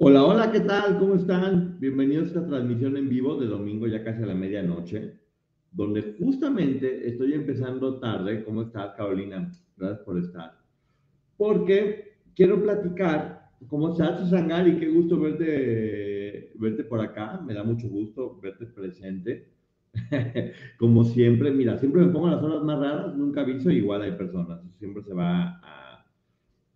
Hola, hola, ¿qué tal? ¿Cómo están? Bienvenidos a esta transmisión en vivo de domingo, ya casi a la medianoche, donde justamente estoy empezando tarde. ¿Cómo estás, Carolina? Gracias por estar. Porque quiero platicar. ¿Cómo estás, Susangali? Qué gusto verte, verte por acá. Me da mucho gusto verte presente. Como siempre, mira, siempre me pongo las horas más raras, nunca aviso, igual hay personas. Siempre se va a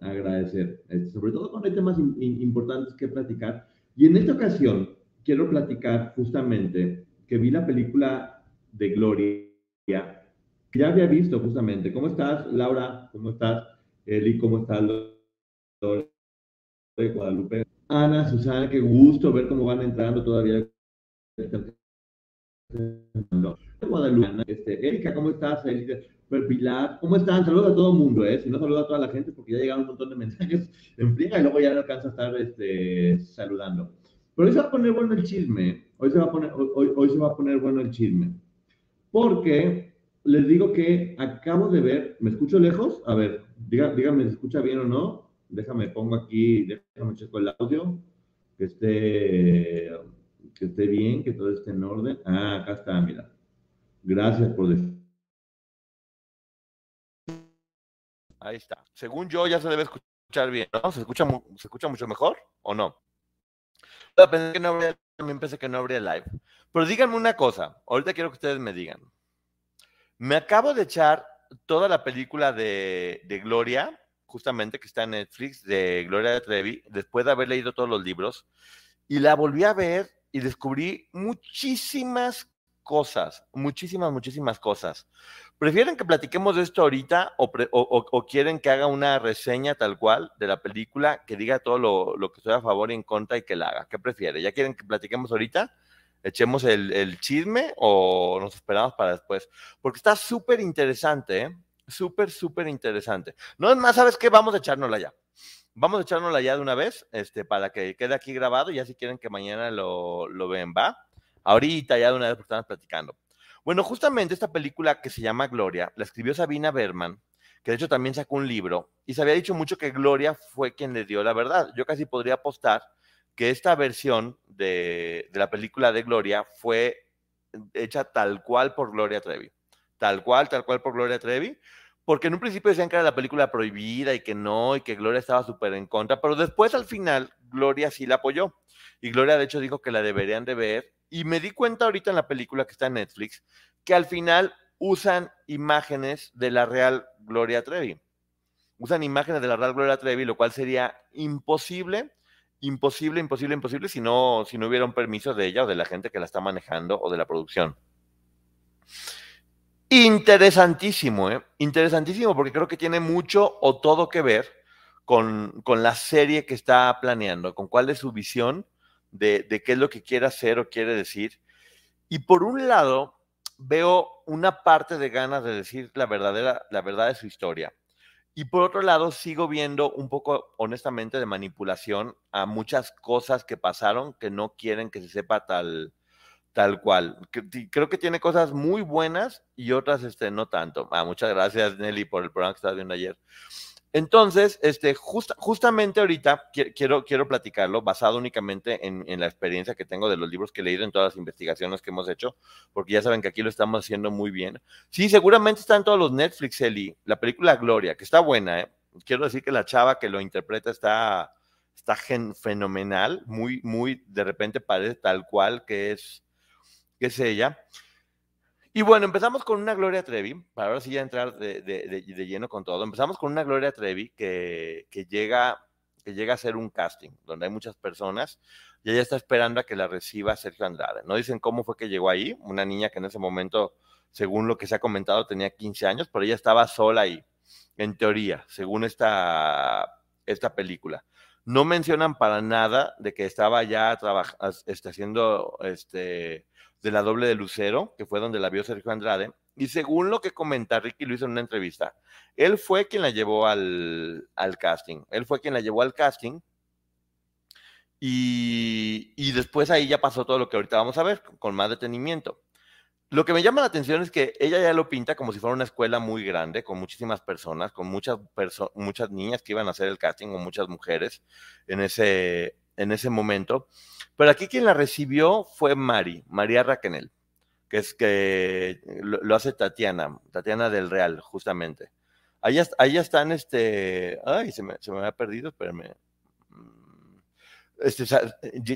agradecer, este, sobre todo cuando hay temas importantes que platicar. Y en esta ocasión quiero platicar justamente que vi la película de Gloria, que ya había visto justamente. ¿Cómo estás, Laura? ¿Cómo estás, Eli? ¿Cómo estás, Guadalupe? Ana, Susana, qué gusto ver cómo van entrando todavía. Guadalupe, este, Erika, ¿cómo estás? Pilar, ¿cómo están? Saludos a todo el mundo, ¿eh? Si no, saludo a toda la gente porque ya llegaron un montón de mensajes en friega y luego ya no alcanza a estar este, saludando. Pero hoy se va a poner bueno el chisme, hoy se va a poner, hoy, hoy se va a poner bueno el chisme, porque les digo que acabo de ver, ¿me escucho lejos? A ver, díganme, ¿se escucha bien o no? Déjame, pongo aquí, déjame checo el audio, que esté, que esté bien, que todo esté en orden. Ah, acá está, mira. Gracias por decir Ahí está. Según yo, ya se debe escuchar bien, ¿no? ¿Se escucha, ¿se escucha mucho mejor o no? Pensé que no habría, también pensé que no habría live. Pero díganme una cosa. Ahorita quiero que ustedes me digan. Me acabo de echar toda la película de, de Gloria, justamente que está en Netflix, de Gloria de Trevi, después de haber leído todos los libros, y la volví a ver y descubrí muchísimas cosas, muchísimas, muchísimas cosas. ¿Prefieren que platiquemos de esto ahorita o, quieren que haga una reseña tal cual de la película que diga todo lo, que estoy a favor y en contra y que la haga? ¿Qué prefiere? ¿Ya quieren que platiquemos ahorita? ¿Echemos el, chisme o nos esperamos para después? Porque está súper interesante, ¿eh? Súper, súper interesante. No es más, ¿sabes qué? Vamos a echárnosla ya. Vamos a echárnosla ya de una vez, este, para que quede aquí grabado ya si quieren que mañana lo, lo ven, ¿va? Ahorita ya de una vez porque estamos platicando. Bueno, justamente esta película que se llama Gloria, la escribió Sabina Berman, que de hecho también sacó un libro, y se había dicho mucho que Gloria fue quien le dio la verdad. Yo casi podría apostar que esta versión de, de la película de Gloria fue hecha tal cual por Gloria Trevi. Tal cual, tal cual por Gloria Trevi. Porque en un principio decían que era la película prohibida y que no, y que Gloria estaba súper en contra, pero después al final Gloria sí la apoyó. Y Gloria de hecho dijo que la deberían de ver y me di cuenta ahorita en la película que está en Netflix que al final usan imágenes de la Real Gloria Trevi. Usan imágenes de la Real Gloria Trevi, lo cual sería imposible, imposible, imposible, imposible si no, si no hubiera un permiso de ella o de la gente que la está manejando o de la producción. Interesantísimo, ¿eh? Interesantísimo, porque creo que tiene mucho o todo que ver con, con la serie que está planeando, con cuál es su visión de, qué es lo que quiere hacer o quiere decir. Y por un lado, veo una parte de ganas de decir la verdadera, la verdad de su historia. Y por otro lado, sigo viendo un poco, honestamente, de manipulación a muchas cosas que pasaron que no quieren que se sepa tal, tal cual. Creo que tiene cosas muy buenas y otras este, no tanto. Ah, muchas gracias, Nelly, por el programa que estaba viendo ayer. Entonces, este, justamente ahorita quiero, quiero platicarlo basado únicamente en, la experiencia que tengo de los libros que he leído en todas las investigaciones que hemos hecho, porque ya saben que aquí lo estamos haciendo muy bien. Sí, seguramente está en todos los Netflix, Eli, la película Gloria, que está buena, ¿eh? Quiero decir que la chava que lo interpreta está, está fenomenal, muy, muy, de repente parece tal cual que es, que es ella. Y bueno, empezamos con una Gloria Trevi, para ahora sí ya entrar de, lleno con todo. Empezamos con una Gloria Trevi que, que, llega, que llega a ser un casting, donde hay muchas personas, y ella está esperando a que la reciba Sergio Andrade. No dicen cómo fue que llegó ahí, una niña que en ese momento, según lo que se ha comentado, tenía 15 años, pero ella estaba sola ahí, en teoría, según esta, esta película. No mencionan para nada de que estaba ya este, haciendo este, de la doble de Lucero, que fue donde la vio Sergio Andrade. Y según lo que comenta Ricky hizo en una entrevista, él fue quien la llevó al, casting. Él fue quien la llevó al casting. Y, y, después ahí ya pasó todo lo que ahorita vamos a ver, con más detenimiento. Lo que me llama la atención es que ella ya lo pinta como si fuera una escuela muy grande, con muchísimas personas, con muchas, muchas niñas que iban a hacer el casting, o muchas mujeres en ese, en ese momento. Pero aquí quien la recibió fue Mari, María Raquenel, que es que lo, hace Tatiana, Tatiana del Real, justamente. Ahí, están, este, ay, se me, se me había perdido, espérame. Este,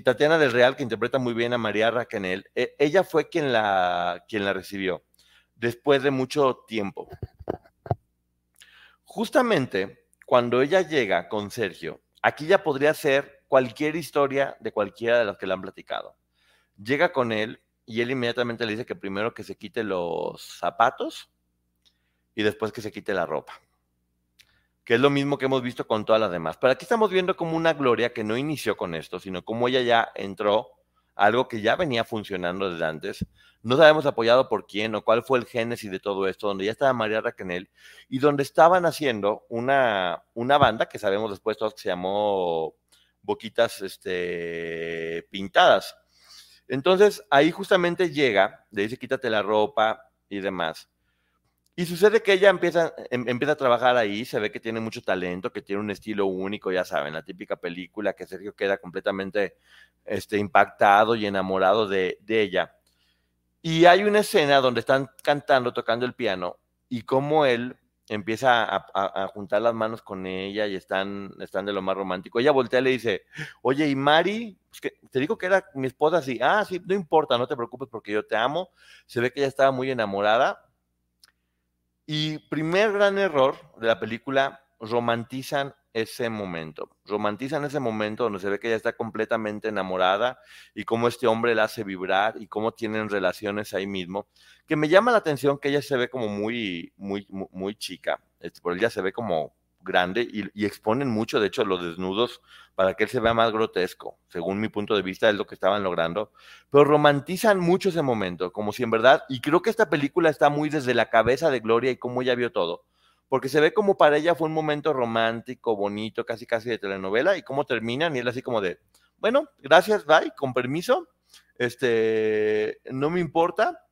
Tatiana del Real, que interpreta muy bien a María Raquenel, e, ella fue quien la, quien la recibió después de mucho tiempo. Justamente cuando ella llega con Sergio, aquí ya podría ser cualquier historia de cualquiera de las que le han platicado. Llega con él y él inmediatamente le dice que primero que se quite los zapatos y después que se quite la ropa. Que es lo mismo que hemos visto con todas las demás. Pero aquí estamos viendo como una Gloria que no inició con esto, sino como ella ya entró algo que ya venía funcionando desde antes. No sabemos apoyado por quién o cuál fue el génesis de todo esto, donde ya estaba María Raquel y donde estaban haciendo una, una banda que sabemos después todos que se llamó boquitas este, pintadas. Entonces ahí justamente llega, le dice quítate la ropa y demás. Y sucede que ella empieza, em, empieza a trabajar ahí, se ve que tiene mucho talento, que tiene un estilo único, ya saben, la típica película que Sergio queda completamente este, impactado y enamorado de, de ella. Y hay una escena donde están cantando, tocando el piano, y como él empieza a, juntar las manos con ella y están, están de lo más romántico. Ella voltea y le dice, oye, ¿y Mari? que te digo que era mi esposa así, ah, sí, no importa, no te preocupes porque yo te amo. Se ve que ella estaba muy enamorada. Y primer gran error de la película, romantizan ese momento. Romantizan ese momento donde se ve que ella está completamente enamorada y cómo este hombre la hace vibrar y cómo tienen relaciones ahí mismo. Que me llama la atención que ella se ve como muy, muy, muy, chica, este, por ella se ve como grande y, exponen mucho, de hecho, los desnudos para que él se vea más grotesco, según mi punto de vista, es lo que estaban logrando, pero romantizan mucho ese momento, como si en verdad, y creo que esta película está muy desde la cabeza de Gloria y cómo ella vio todo porque se ve como para ella fue un momento romántico, bonito, casi casi de telenovela, y cómo terminan, y él así como de, bueno, gracias, bye, con permiso, este, no me importa.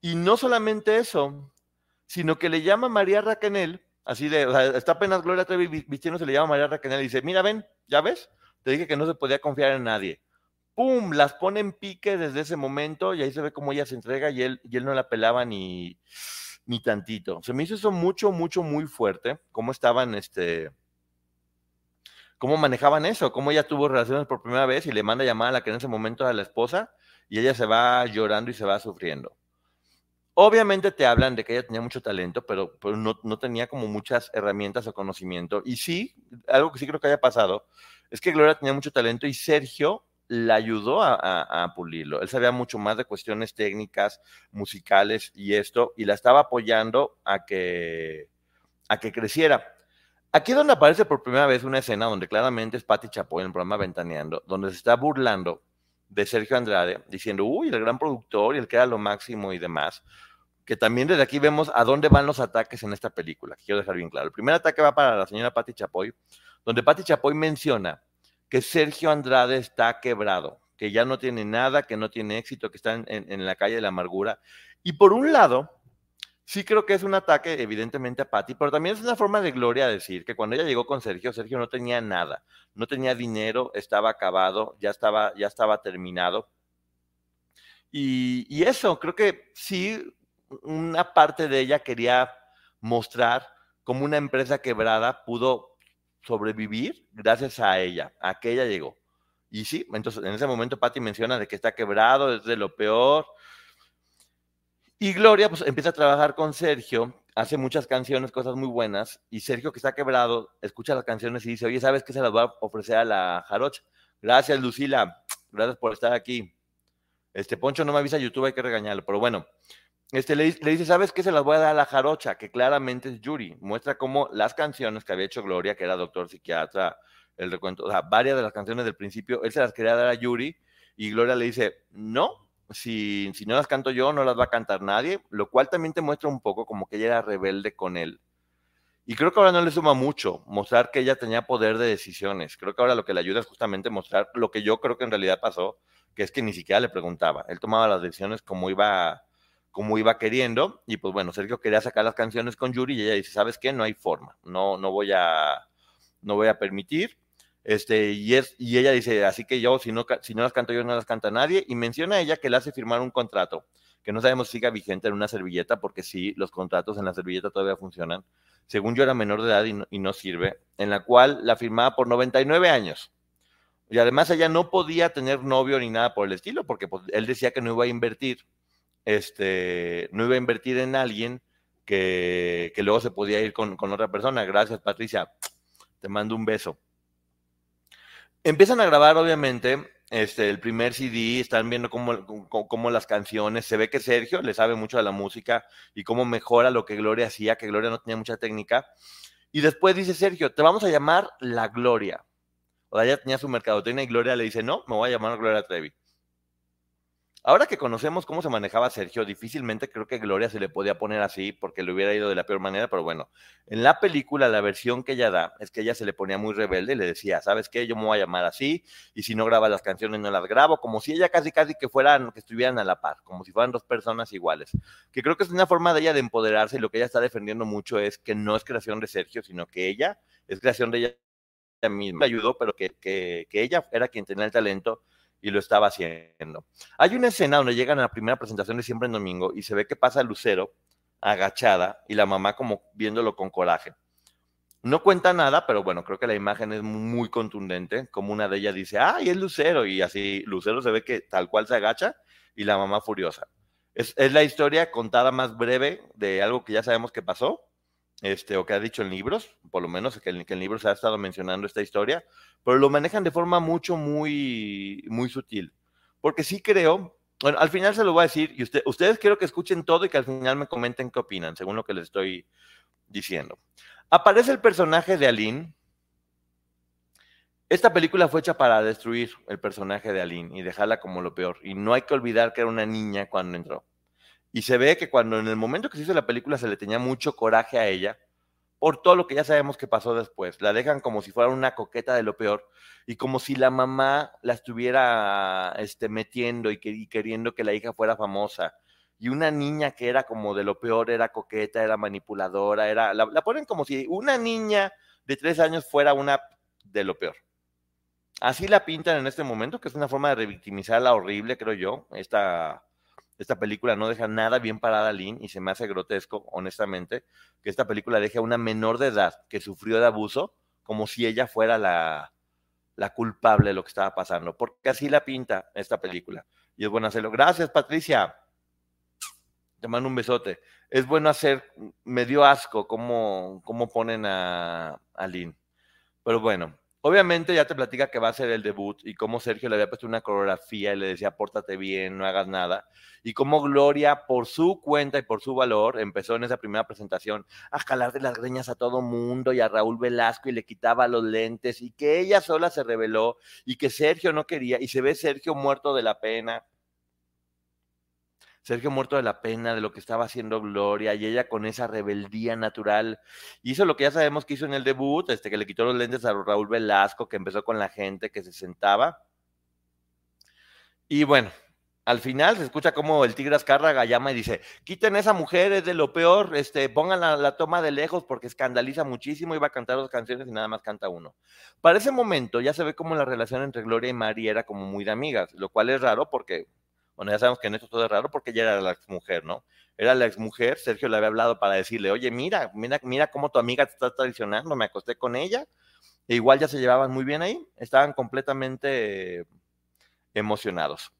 Y no solamente eso, sino que le llama María Raquenel, así de, o sea, está apenas Gloria Trevi vistiendo, se le llama María Raquenel y dice, mira, ven, ya ves, te dije que no se podía confiar en nadie. ¡Pum! Las pone en pique desde ese momento y ahí se ve como ella se entrega y él, y él no la pelaba ni ni tantito. Se me hizo eso mucho, mucho, muy fuerte. Cómo estaban, este, cómo manejaban eso, cómo ella tuvo relaciones por primera vez y le manda llamada a la que en ese momento era la esposa y ella se va llorando y se va sufriendo. Obviamente te hablan de que ella tenía mucho talento, pero, pero no, no, tenía como muchas herramientas o conocimiento. Y sí, algo que sí creo que haya pasado, es que Gloria tenía mucho talento y Sergio la ayudó a, pulirlo. Él sabía mucho más de cuestiones técnicas, musicales y esto, y la estaba apoyando a que, a que creciera. Aquí es donde aparece por primera vez una escena donde claramente es Patti Chapoy en el programa Ventaneando, donde se está burlando de Sergio Andrade, diciendo, uy, el gran productor y el que era lo máximo y demás. Que también desde aquí vemos a dónde van los ataques en esta película, quiero dejar bien claro. El primer ataque va para la señora Patti Chapoy, donde Patti Chapoy menciona que Sergio Andrade está quebrado, que ya no tiene nada, que no tiene éxito, que está en, la calle de la amargura. Y por un lado, sí creo que es un ataque evidentemente a Patti, pero también es una forma de gloria decir que cuando ella llegó con Sergio, Sergio no tenía nada, no tenía dinero, estaba acabado, ya estaba, ya estaba terminado. Y, y eso, creo que sí, una parte de ella quería mostrar como una empresa quebrada pudo sobrevivir gracias a ella, a que ella llegó. Y sí, entonces en ese momento Patty menciona de que está quebrado, es de lo peor. Y Gloria pues empieza a trabajar con Sergio, hace muchas canciones, cosas muy buenas, y Sergio que está quebrado, escucha las canciones y dice, oye, ¿sabes qué se las va a ofrecer a la jarocha? Gracias, Lucila, gracias por estar aquí. Este Poncho no me avisa YouTube, hay que regañarlo, pero bueno, este, le, dice, ¿sabes qué? Se las voy a dar a la jarocha, que claramente es Yuri. Muestra cómo las canciones que había hecho Gloria, que era doctor psiquiatra, el recuento, o sea, varias de las canciones del principio, él se las quería dar a Yuri y Gloria le dice, no, si, si no las canto yo, no las va a cantar nadie, lo cual también te muestra un poco como que ella era rebelde con él. Y creo que ahora no le suma mucho mostrar que ella tenía poder de decisiones. Creo que ahora lo que le ayuda es justamente mostrar lo que yo creo que en realidad pasó, que es que ni siquiera le preguntaba. Él tomaba las decisiones como iba como iba queriendo. Y pues bueno, Sergio quería sacar las canciones con Yuri y ella dice, ¿sabes qué? No hay forma, no, no voy a, no voy a permitir. Este, y, es, y ella dice, así que yo, si no, si no las canto yo, no las canta nadie. Y menciona a ella que le hace firmar un contrato, que no sabemos si siga vigente en una servilleta, porque sí, los contratos en la servilleta todavía funcionan. Según yo era menor de edad y no, y no sirve, en la cual la firmaba por 99 años. Y además ella no podía tener novio ni nada por el estilo, porque pues, él decía que no iba a invertir este, no iba a invertir en alguien que, luego se podía ir con, otra persona. Gracias, Patricia. Te mando un beso. Empiezan a grabar, obviamente, este, el primer CD, están viendo cómo, las canciones, se ve que Sergio le sabe mucho de la música y cómo mejora lo que Gloria hacía, que Gloria no tenía mucha técnica. Y después dice Sergio, te vamos a llamar La Gloria. O sea, ya tenía su mercadotecnia y Gloria le dice, no, me voy a llamar Gloria Trevi. Ahora que conocemos cómo se manejaba Sergio, difícilmente creo que Gloria se le podía poner así porque le hubiera ido de la peor manera, pero bueno, en la película la versión que ella da es que ella se le ponía muy rebelde y le decía, ¿sabes qué? Yo me voy a llamar así y si no graba las canciones no las grabo, como si ella casi casi que fueran, que estuvieran a la par, como si fueran dos personas iguales. Que creo que es una forma de ella de empoderarse y lo que ella está defendiendo mucho es que no es creación de Sergio, sino que ella es creación de ella misma. Ayudó, pero que, que, que ella era quien tenía el talento y lo estaba haciendo. Hay una escena donde llegan a la primera presentación de Siempre en Domingo y se ve que pasa Lucero agachada y la mamá como viéndolo con coraje. No cuenta nada, pero bueno, creo que la imagen es muy contundente, como una de ellas dice, ¡ay, es Lucero! Y así Lucero se ve que tal cual se agacha y la mamá furiosa. Es, es la historia contada más breve de algo que ya sabemos que pasó, este, o que ha dicho en libros, por lo menos que, en, que libros se ha estado mencionando esta historia, pero lo manejan de forma mucho, muy, muy sutil. Porque sí creo, bueno, al final se lo voy a decir, y usted, ustedes quiero que escuchen todo y que al final me comenten qué opinan, según lo que les estoy diciendo. Aparece el personaje de Aline. Esta película fue hecha para destruir el personaje de Aline y dejarla como lo peor. Y no hay que olvidar que era una niña cuando entró. Y se ve que cuando en el momento que se hizo la película se le tenía mucho coraje a ella, por todo lo que ya sabemos que pasó después. La dejan como si fuera una coqueta de lo peor y como si la mamá la estuviera este, metiendo y, queriendo que la hija fuera famosa. Y una niña que era como de lo peor, era coqueta, era manipuladora, era, la, la ponen como si una niña de tres años fuera una de lo peor. Así la pintan en este momento, que es una forma de revictimizarla horrible, creo yo, esta, esta película no deja nada bien parada a Lynn y se me hace grotesco, honestamente, que esta película deje a una menor de edad que sufrió de abuso como si ella fuera la, la culpable de lo que estaba pasando, porque así la pinta esta película. Y es bueno hacerlo. Gracias, Patricia. Te mando un besote. Es bueno hacer, me dio asco cómo, cómo ponen a, a Lynn. Pero bueno, Obviamente ya te platica que va a ser el debut y cómo Sergio le había puesto una coreografía y le decía, pórtate bien, no hagas nada. Y cómo Gloria, por su cuenta y por su valor, empezó en esa primera presentación a jalar de las greñas a todo mundo y a Raúl Velasco y le quitaba los lentes y que ella sola se reveló y que Sergio no quería y se ve Sergio muerto de la pena Sergio muerto de la pena de lo que estaba haciendo Gloria y ella con esa rebeldía natural hizo lo que ya sabemos que hizo en el debut, este que le quitó los lentes a Raúl Velasco, que empezó con la gente que se sentaba. Y bueno, al final se escucha como el Tigre Azcárraga llama y dice, quiten esa mujer, es de lo peor, este, pongan la, la, toma de lejos porque escandaliza muchísimo, iba a cantar dos canciones y nada más canta uno. Para ese momento ya se ve como la relación entre Gloria y Mari era como muy de amigas, lo cual es raro porque Bueno, ya sabemos que en esto todo es raro porque ella era la exmujer, ¿no? Era la exmujer, Sergio le había hablado para decirle, oye, mira, mira, mira cómo tu amiga te está traicionando, me acosté con ella, e igual ya se llevaban muy bien ahí, estaban completamente emocionados.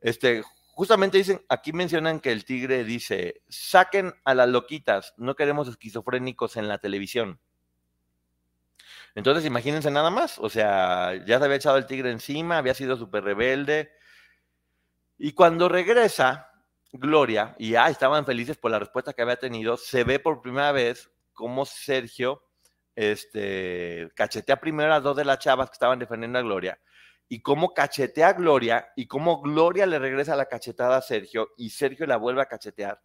Este, justamente dicen, aquí mencionan que el tigre dice, saquen a las loquitas, no queremos esquizofrénicos en la televisión. Entonces, imagínense nada más, o sea, ya se había echado el tigre encima, había sido súper rebelde. Y cuando regresa Gloria, y ah, estaban felices por la respuesta que había tenido, se ve por primera vez cómo Sergio este, cachetea primero a dos de las chavas que estaban defendiendo a Gloria, y cómo cachetea a Gloria, y cómo Gloria le regresa la cachetada a Sergio, y Sergio la vuelve a cachetear.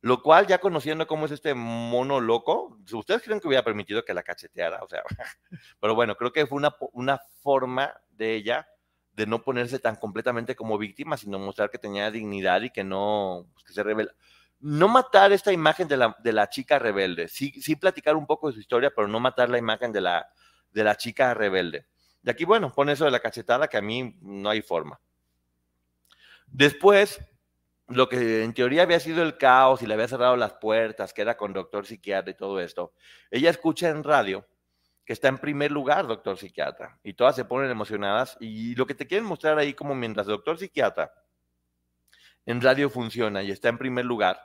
Lo cual, ya conociendo cómo es este mono loco, ¿ustedes creen que hubiera permitido que la cacheteara? O sea, pero bueno, creo que fue una, una forma de ella de no ponerse tan completamente como víctima, sino mostrar que tenía dignidad y que no, pues, que se revela. No matar esta imagen de la, de la chica rebelde, sí, sí platicar un poco de su historia, pero no matar la imagen de la, de la chica rebelde. De aquí, bueno, pone eso de la cachetada que a mí no hay forma. Después, lo que en teoría había sido el caos y le había cerrado las puertas, que era con doctor psiquiatra y todo esto, ella escucha en radio que está en primer lugar doctor psiquiatra y todas se ponen emocionadas y lo que te quieren mostrar ahí como mientras doctor psiquiatra en radio funciona y está en primer lugar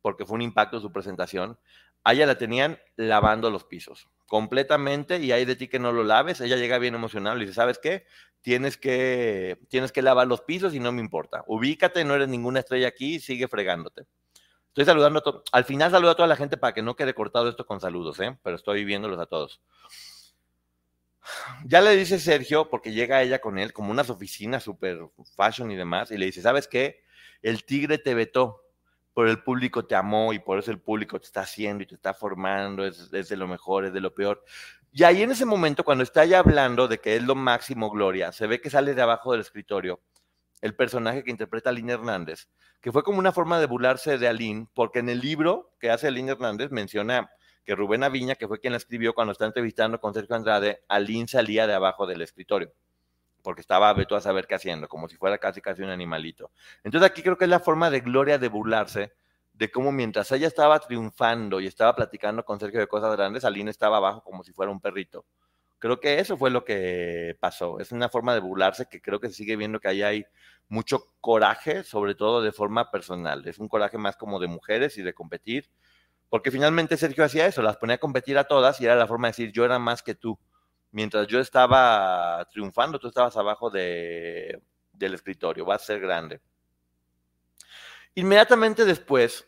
porque fue un impacto su presentación, a ella la tenían lavando los pisos completamente y hay de ti que no lo laves, ella llega bien emocionada y dice, ¿sabes qué? tienes que, tienes que lavar los pisos y no me importa. Ubícate, no eres ninguna estrella aquí, sigue fregándote. Estoy saludando a todos. Al final saludo a toda la gente para que no quede cortado esto con saludos, ¿eh? pero estoy viéndolos a todos. Ya le dice Sergio, porque llega ella con él, como unas oficinas super fashion y demás, y le dice, ¿sabes qué? El tigre te vetó, pero el público te amó y por eso el público te está haciendo y te está formando, es, es de lo mejor, es de lo peor. Y ahí en ese momento, cuando está ya hablando de que es lo máximo Gloria, se ve que sale de abajo del escritorio el personaje que interpreta a Aline Hernández, que fue como una forma de burlarse de Aline, porque en el libro que hace Aline Hernández menciona que Rubén Aviña, que fue quien la escribió cuando está entrevistando con Sergio Andrade, Aline salía de abajo del escritorio, porque estaba veto a saber qué haciendo, como si fuera casi casi un animalito. Entonces aquí creo que es la forma de Gloria de burlarse de cómo mientras ella estaba triunfando y estaba platicando con Sergio de cosas grandes, Aline estaba abajo como si fuera un perrito. Creo que eso fue lo que pasó. Es una forma de burlarse que creo que se sigue viendo que ahí hay mucho coraje, sobre todo de forma personal. Es un coraje más como de mujeres y de competir, porque finalmente Sergio hacía eso, las ponía a competir a todas y era la forma de decir yo era más que tú. Mientras yo estaba triunfando, tú estabas abajo de, del escritorio, va a ser grande. Inmediatamente después,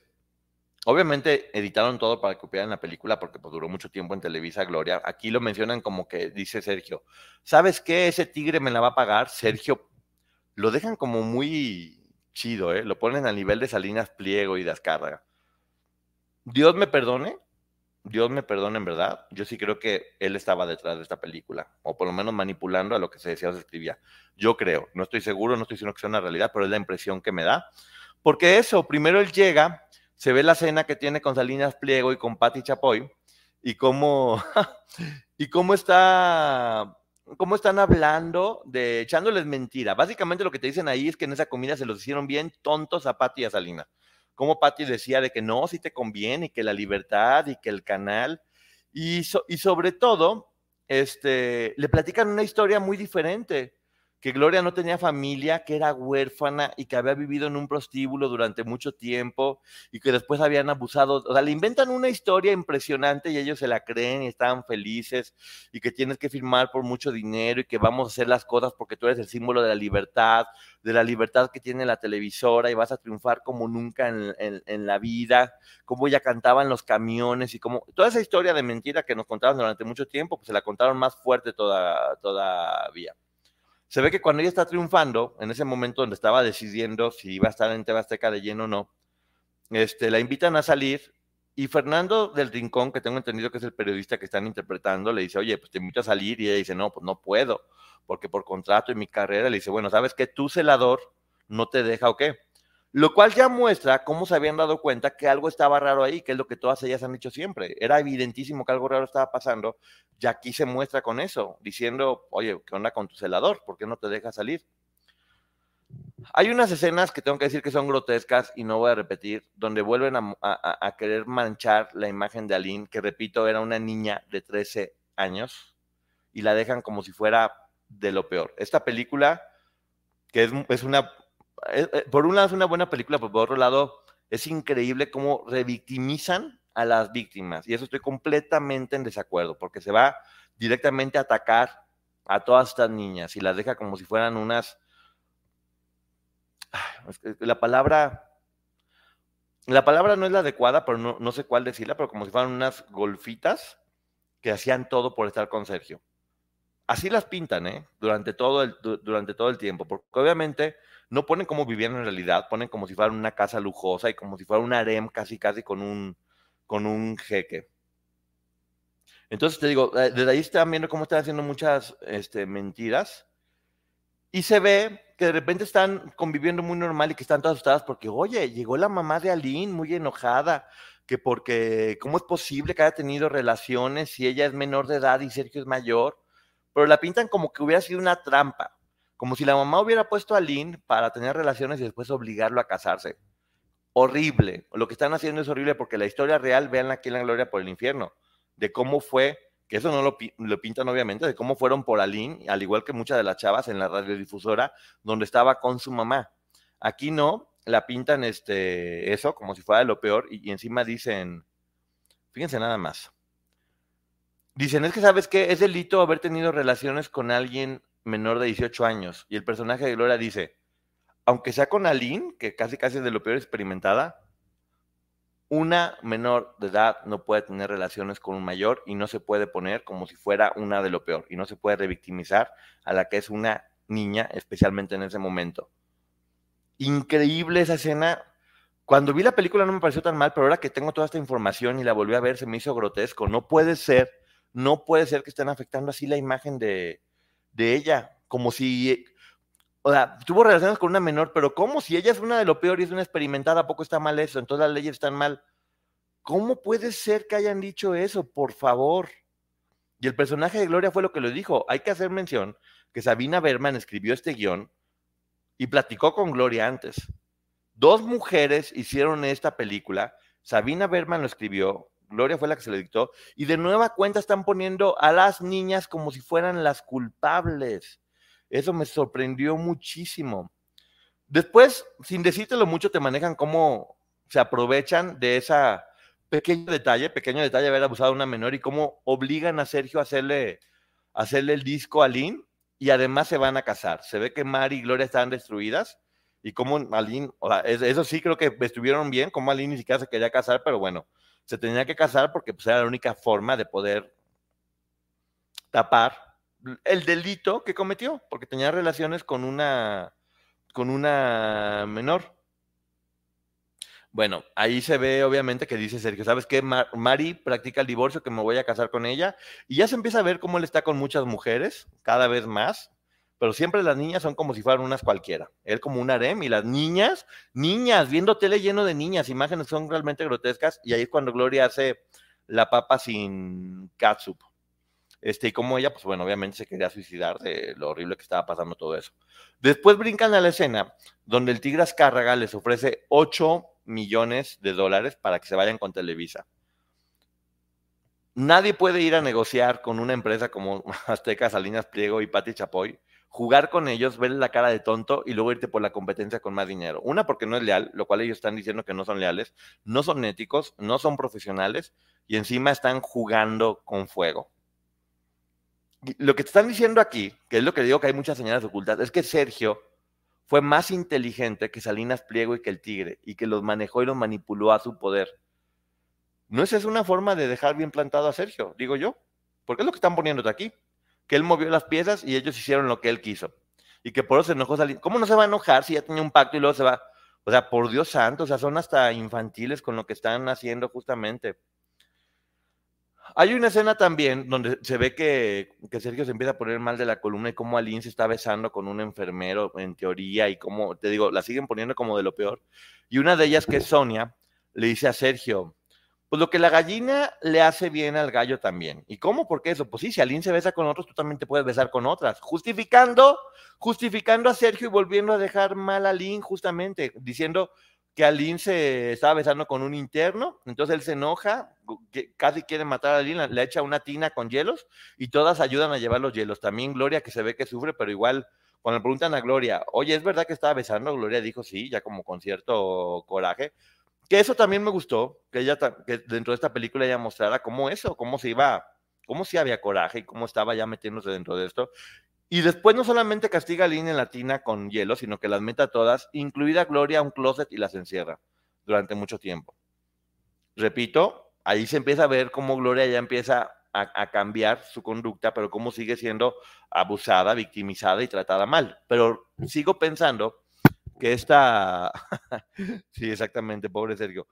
obviamente editaron todo para copiar en la película porque pues, duró mucho tiempo en Televisa Gloria. Aquí lo mencionan como que dice Sergio, ¿sabes qué? Ese tigre me la va a pagar. Sergio, lo dejan como muy chido, ¿eh? Lo ponen al nivel de Salinas Pliego y de Azcárraga. Dios me perdone, Dios me perdone en verdad, yo sí creo que él estaba detrás de esta película, o por lo menos manipulando a lo que se decía o se escribía. Yo creo, no estoy seguro, no estoy diciendo que sea una realidad, pero es la impresión que me da. Porque eso, primero él llega, se ve la cena que tiene con Salinas Pliego y con Patti Chapoy, y cómo, y cómo está, cómo están hablando de echándoles mentira. Básicamente lo que te dicen ahí es que en esa comida se los hicieron bien tontos a Patti y a Salinas. Como Patti decía de que no, si te conviene, y que la libertad y que el canal. Y, y sobre todo, este, le platican una historia muy diferente que Gloria no tenía familia, que era huérfana y que había vivido en un prostíbulo durante mucho tiempo y que después habían abusado. O sea, le inventan una historia impresionante y ellos se la creen y estaban felices y que tienes que firmar por mucho dinero y que vamos a hacer las cosas porque tú eres el símbolo de la libertad, de la libertad que tiene la televisora y vas a triunfar como nunca en, la vida, como ella cantaba en los camiones y como toda esa historia de mentira que nos contaban durante mucho tiempo, pues se la contaron más fuerte toda, todavía se ve que cuando ella está triunfando, en ese momento donde estaba decidiendo si iba a estar en Tebasteca de lleno o no, este, la invitan a salir y Fernando del Rincón, que tengo entendido que es el periodista que están interpretando, le dice, oye, pues te invito a salir y ella dice, no, pues no puedo, porque por contrato y mi carrera, le dice, bueno, ¿sabes qué? Tu celador no te deja o qué. Lo cual ya muestra cómo se habían dado cuenta que algo estaba raro ahí, que es lo que todas ellas han dicho siempre. Era evidentísimo que algo raro estaba pasando, y aquí se muestra con eso, diciendo, oye, ¿qué onda con tu celador? ¿Por qué no te deja salir? Hay unas escenas que tengo que decir que son grotescas y no voy a repetir, donde vuelven a, querer manchar la imagen de Aline, que repito, era una niña de 13 años, y la dejan como si fuera de lo peor. Esta película, que es, es una, por un lado es una buena película, pero por otro lado es increíble cómo revictimizan a las víctimas, y eso estoy completamente en desacuerdo, porque se va directamente a atacar a todas estas niñas y las deja como si fueran unas la palabra, la palabra no es la adecuada, pero no, no sé cuál decirla, pero como si fueran unas golfitas que hacían todo por estar con Sergio. Así las pintan, ¿eh? Durante todo el, du- durante todo el tiempo, porque obviamente no ponen como vivían en realidad, ponen como si fuera una casa lujosa y como si fuera un harem casi, casi con un, con un jeque. Entonces te digo, eh, desde ahí están viendo cómo están haciendo muchas este, mentiras y se ve que de repente están conviviendo muy normal y que están todas asustadas porque, oye, llegó la mamá de Aline muy enojada, que porque, ¿cómo es posible que haya tenido relaciones si ella es menor de edad y Sergio es mayor? Pero la pintan como que hubiera sido una trampa, como si la mamá hubiera puesto a Aline para tener relaciones y después obligarlo a casarse. Horrible. Lo que están haciendo es horrible porque la historia real, vean aquí en la gloria por el infierno, de cómo fue que eso no lo, lo pintan obviamente, de cómo fueron por Aline, al igual que muchas de las chavas en la radiodifusora, donde estaba con su mamá. Aquí no, la pintan este, eso como si fuera lo peor y, y encima dicen, fíjense nada más, dicen, es que sabes qué, es delito haber tenido relaciones con alguien menor de 18 años. Y el personaje de Gloria dice, aunque sea con Aline, que casi casi es de lo peor experimentada, una menor de edad no puede tener relaciones con un mayor y no se puede poner como si fuera una de lo peor y no se puede revictimizar a la que es una niña, especialmente en ese momento. Increíble esa escena. Cuando vi la película no me pareció tan mal, pero ahora que tengo toda esta información y la volví a ver, se me hizo grotesco. No puede ser, no puede ser que estén afectando así la imagen de, de ella, como si o sea, tuvo relaciones con una menor, pero ¿cómo? Si ella es una de lo peor y es una experimentada, ¿a poco está mal eso? Entonces las leyes están mal. ¿Cómo puede ser que hayan dicho eso? Por favor. Y el personaje de Gloria fue lo que lo dijo. Hay que hacer mención que Sabina Berman escribió este guion y platicó con Gloria antes. Dos mujeres hicieron esta película. Sabina Berman lo escribió, Gloria fue la que se lo dictó, y de nueva cuenta están poniendo a las niñas como si fueran las culpables. Eso me sorprendió muchísimo. Después, sin decírtelo mucho, te manejan cómo se aprovechan de esa pequeño detalle, pequeño detalle de haber abusado de una menor y cómo obligan a Sergio a hacerle, hacerle el disco a Lynn y además se van a casar. Se ve que Mari y Gloria estaban destruidas y cómo Aline, o sea, es- eso sí creo que estuvieron bien, como Aline ni siquiera se quería casar, pero bueno, se tenía que casar porque pues, era la única forma de poder tapar el delito que cometió, porque tenía relaciones con una, con una menor. Bueno, ahí se ve obviamente que dice Sergio, ¿sabes qué? Mar- Mari practica el divorcio, que me voy a casar con ella, y ya se empieza a ver cómo él está con muchas mujeres, cada vez más, pero siempre las niñas son como si fueran unas cualquiera. Él como un harem, y las niñas, niñas, viendo tele lleno de niñas, imágenes son realmente grotescas, y ahí es cuando Gloria hace la papa sin catsup. Este, y como ella, pues bueno, obviamente se quería suicidar de lo horrible que estaba pasando todo eso. Después brincan a la escena donde el Tigre Azcárraga les ofrece 8 millones de dólares para que se vayan con Televisa. Nadie puede ir a negociar con una empresa como Azteca, Salinas Pliego y Pati Chapoy, jugar con ellos, verle la cara de tonto y luego irte por la competencia con más dinero. Una, porque no es leal, lo cual ellos están diciendo que no son leales, no son éticos, no son profesionales y encima están jugando con fuego. Lo que te están diciendo aquí, que es lo que digo que hay muchas señales ocultas, es que Sergio fue más inteligente que Salinas Pliego y que el Tigre, y que los manejó y los manipuló a su poder. ¿No esa es una forma de dejar bien plantado a Sergio? Digo yo. Porque es lo que están poniéndote aquí. Que él movió las piezas y ellos hicieron lo que él quiso. Y que por eso se enojó Salinas. ¿Cómo no se va a enojar si ya tenía un pacto y luego se va? O sea, por Dios santo, o sea, son hasta infantiles con lo que están haciendo justamente. Hay una escena también donde se ve que, que Sergio se empieza a poner mal de la columna y cómo Aline se está besando con un enfermero en teoría y cómo, te digo, la siguen poniendo como de lo peor. Y una de ellas, que es Sonia, le dice a Sergio, Pues lo que la gallina le hace bien al gallo también. ¿Y cómo? ¿Por qué eso? Pues sí, si Aline se besa con otros, tú también te puedes besar con otras. Justificando, justificando a Sergio y volviendo a dejar mal a Aline, justamente, diciendo que Aline se estaba besando con un interno, entonces él se enoja, casi quiere matar a Aline, le echa una tina con hielos y todas ayudan a llevar los hielos. También Gloria, que se ve que sufre, pero igual cuando le preguntan a Gloria, oye, ¿es verdad que estaba besando? Gloria dijo sí, ya como con cierto coraje. Que eso también me gustó, que ella que dentro de esta película ella mostrara cómo eso, cómo se iba, cómo si había coraje y cómo estaba ya metiéndose dentro de esto. Y después no solamente castiga a Lynn en la tina con hielo, sino que las mete a todas, incluida Gloria, a un closet y las encierra durante mucho tiempo. Repito, ahí se empieza a ver cómo Gloria ya empieza a, cambiar su conducta, pero cómo sigue siendo abusada, victimizada y tratada mal. Pero sigo pensando que esta, sí, exactamente, pobre Sergio,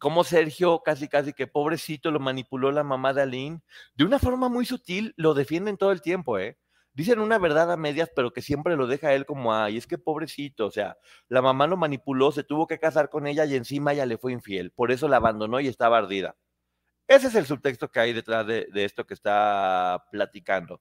como Sergio casi casi que pobrecito lo manipuló la mamá de Aline, de una forma muy sutil, lo defienden todo el tiempo, ¿eh? dicen una verdad a medias, pero que siempre lo deja él como, ay, es que pobrecito, o sea, la mamá lo manipuló, se tuvo que casar con ella y encima ella le fue infiel, por eso la abandonó y estaba ardida. Ese es el subtexto que hay detrás de, esto que está platicando.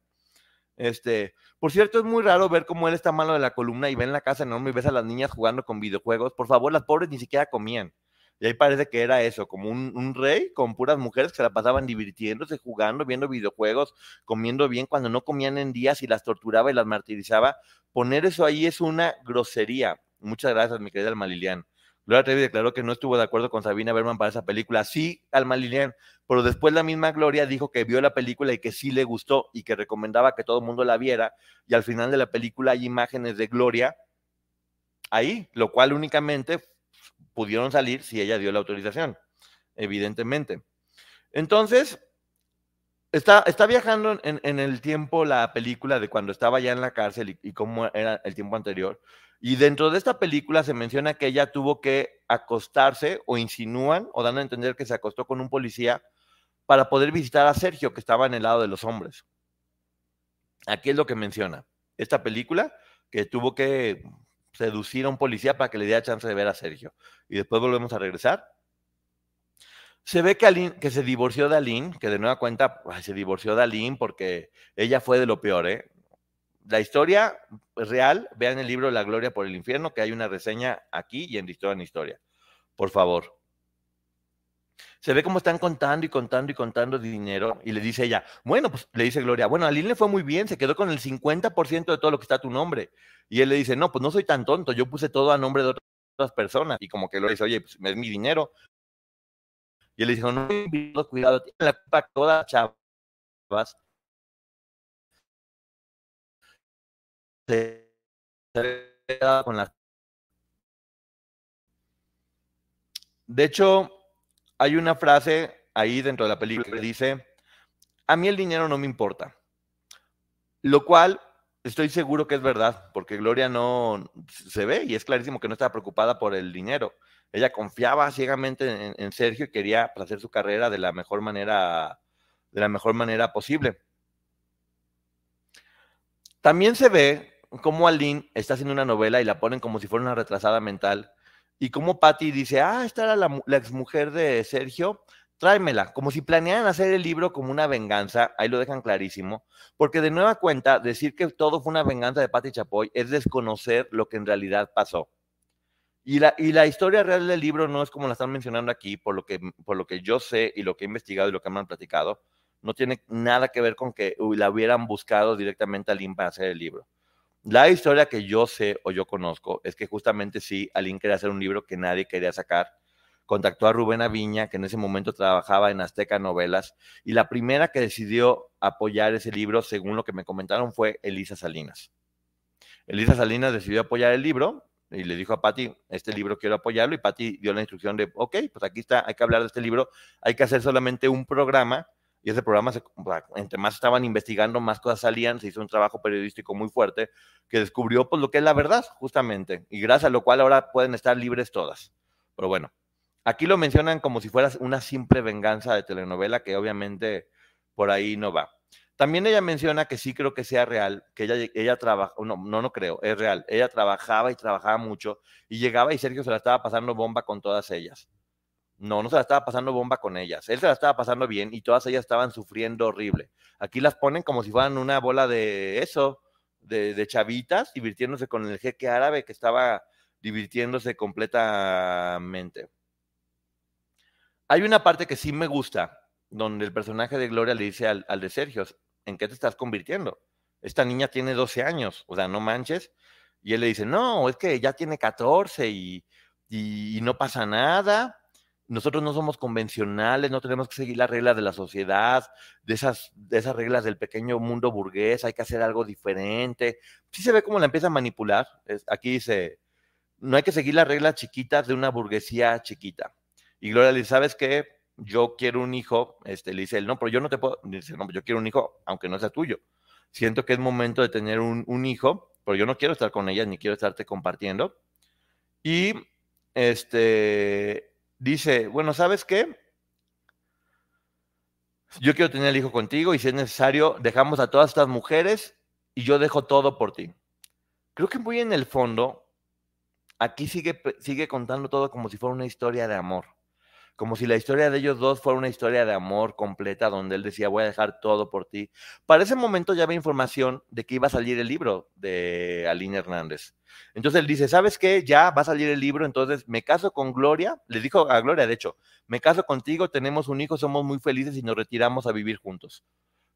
Este, por cierto, es muy raro ver cómo él está malo de la columna y ve en la casa enorme y ves a las niñas jugando con videojuegos. Por favor, las pobres ni siquiera comían. Y ahí parece que era eso, como un, rey con puras mujeres que se la pasaban divirtiéndose, jugando, viendo videojuegos, comiendo bien cuando no comían en días y las torturaba y las martirizaba. Poner eso ahí es una grosería. Muchas gracias, mi querida Alma Lilian. Gloria Trevi declaró que no estuvo de acuerdo con Sabina Berman para esa película. Sí, Alma Lilian, pero después la misma Gloria dijo que vio la película y que sí le gustó y que recomendaba que todo el mundo la viera. Y al final de la película hay imágenes de Gloria ahí, lo cual únicamente pudieron salir si ella dio la autorización, evidentemente. Entonces, está, viajando en, el tiempo la película de cuando estaba ya en la cárcel y, cómo era el tiempo anterior. Y dentro de esta película se menciona que ella tuvo que acostarse o insinúan o dan a entender que se acostó con un policía para poder visitar a Sergio, que estaba en el lado de los hombres. Aquí es lo que menciona. Esta película que tuvo que seducir a un policía para que le diera chance de ver a Sergio. Y después volvemos a regresar. Se ve que, que se divorció de Aline, que de nueva cuenta se divorció de Aline porque ella fue de lo peor, ¿eh? La historia real, vean el libro La Gloria por el Infierno, que hay una reseña aquí y en Historia Historia. Por favor se ve cómo están contando y contando y contando dinero y le dice ella, bueno, pues le dice Gloria, bueno, a le fue muy bien, se quedó con el 50% de todo lo que está a tu nombre. Y él le dice, no, pues no soy tan tonto, yo puse todo a nombre de otras personas. Y como que Gloria dice, oye, pues es mi dinero. Y él dice, no, cuidado, tiene la culpa todas chavas. con De hecho, hay una frase ahí dentro de la película que dice, a mí el dinero no me importa. Lo cual estoy seguro que es verdad, porque Gloria no se ve y es clarísimo que no estaba preocupada por el dinero. Ella confiaba ciegamente en, Sergio y quería hacer su carrera de la mejor manera, de la mejor manera posible. También se ve cómo Aline está haciendo una novela y la ponen como si fuera una retrasada mental y como Patty dice, ah, esta era la, exmujer de Sergio, tráemela, como si planearan hacer el libro como una venganza, ahí lo dejan clarísimo, porque de nueva cuenta, decir que todo fue una venganza de Patty Chapoy es desconocer lo que en realidad pasó. Y la, y la historia real del libro no es como la están mencionando aquí, por lo, que, por lo que yo sé y lo que he investigado y lo que me han platicado, no tiene nada que ver con que la hubieran buscado directamente a Lynn para hacer el libro. La historia que yo sé o yo conozco es que justamente sí, alguien quería hacer un libro que nadie quería sacar. Contactó a Rubén Aviña, que en ese momento trabajaba en Azteca Novelas, y la primera que decidió apoyar ese libro, según lo que me comentaron, fue Elisa Salinas. Elisa Salinas decidió apoyar el libro y le dijo a Patti, este libro quiero apoyarlo, y Patti dio la instrucción de, ok, pues aquí está, hay que hablar de este libro, hay que hacer solamente un programa y ese programa, se, entre más estaban investigando, más cosas salían, se hizo un trabajo periodístico muy fuerte que descubrió pues lo que es la verdad, justamente, y gracias a lo cual ahora pueden estar libres todas. Pero bueno, aquí lo mencionan como si fuera una simple venganza de telenovela que obviamente por ahí no va. También ella menciona que sí creo que sea real, que ella, ella trabaja, no, no, no creo, es real. Ella trabajaba y trabajaba mucho y llegaba y Sergio se la estaba pasando bomba con todas ellas. No, no se la estaba pasando bomba con ellas. Él se la estaba pasando bien y todas ellas estaban sufriendo horrible. Aquí las ponen como si fueran una bola de eso, de, de chavitas, divirtiéndose con el jeque árabe que estaba divirtiéndose completamente. Hay una parte que sí me gusta, donde el personaje de Gloria le dice al, al de Sergio, ¿en qué te estás convirtiendo? Esta niña tiene 12 años, o sea, no manches. Y él le dice, no, es que ya tiene 14 y, y, no pasa nada nosotros no somos convencionales, no tenemos que seguir las reglas de la sociedad, de esas, de esas reglas del pequeño mundo burgués, hay que hacer algo diferente. Sí se ve cómo la empieza a manipular. Aquí dice, no hay que seguir las reglas chiquitas de una burguesía chiquita. Y Gloria le dice, ¿sabes qué? Yo quiero un hijo, este, le dice él, no, pero yo no te puedo, dice, no, yo quiero un hijo, aunque no sea tuyo. Siento que es momento de tener un, un hijo, pero yo no quiero estar con ella, ni quiero estarte compartiendo. Y este, dice, bueno, ¿sabes qué? Yo quiero tener el hijo contigo y si es necesario, dejamos a todas estas mujeres y yo dejo todo por ti. Creo que muy en el fondo, aquí sigue, sigue contando todo como si fuera una historia de amor. Como si la historia de ellos dos fuera una historia de amor completa, donde él decía, voy a dejar todo por ti. Para ese momento ya había información de que iba a salir el libro de Aline Hernández. Entonces él dice, ¿sabes qué? Ya va a salir el libro, entonces me caso con Gloria. Le dijo a Gloria, de hecho, me caso contigo, tenemos un hijo, somos muy felices y nos retiramos a vivir juntos.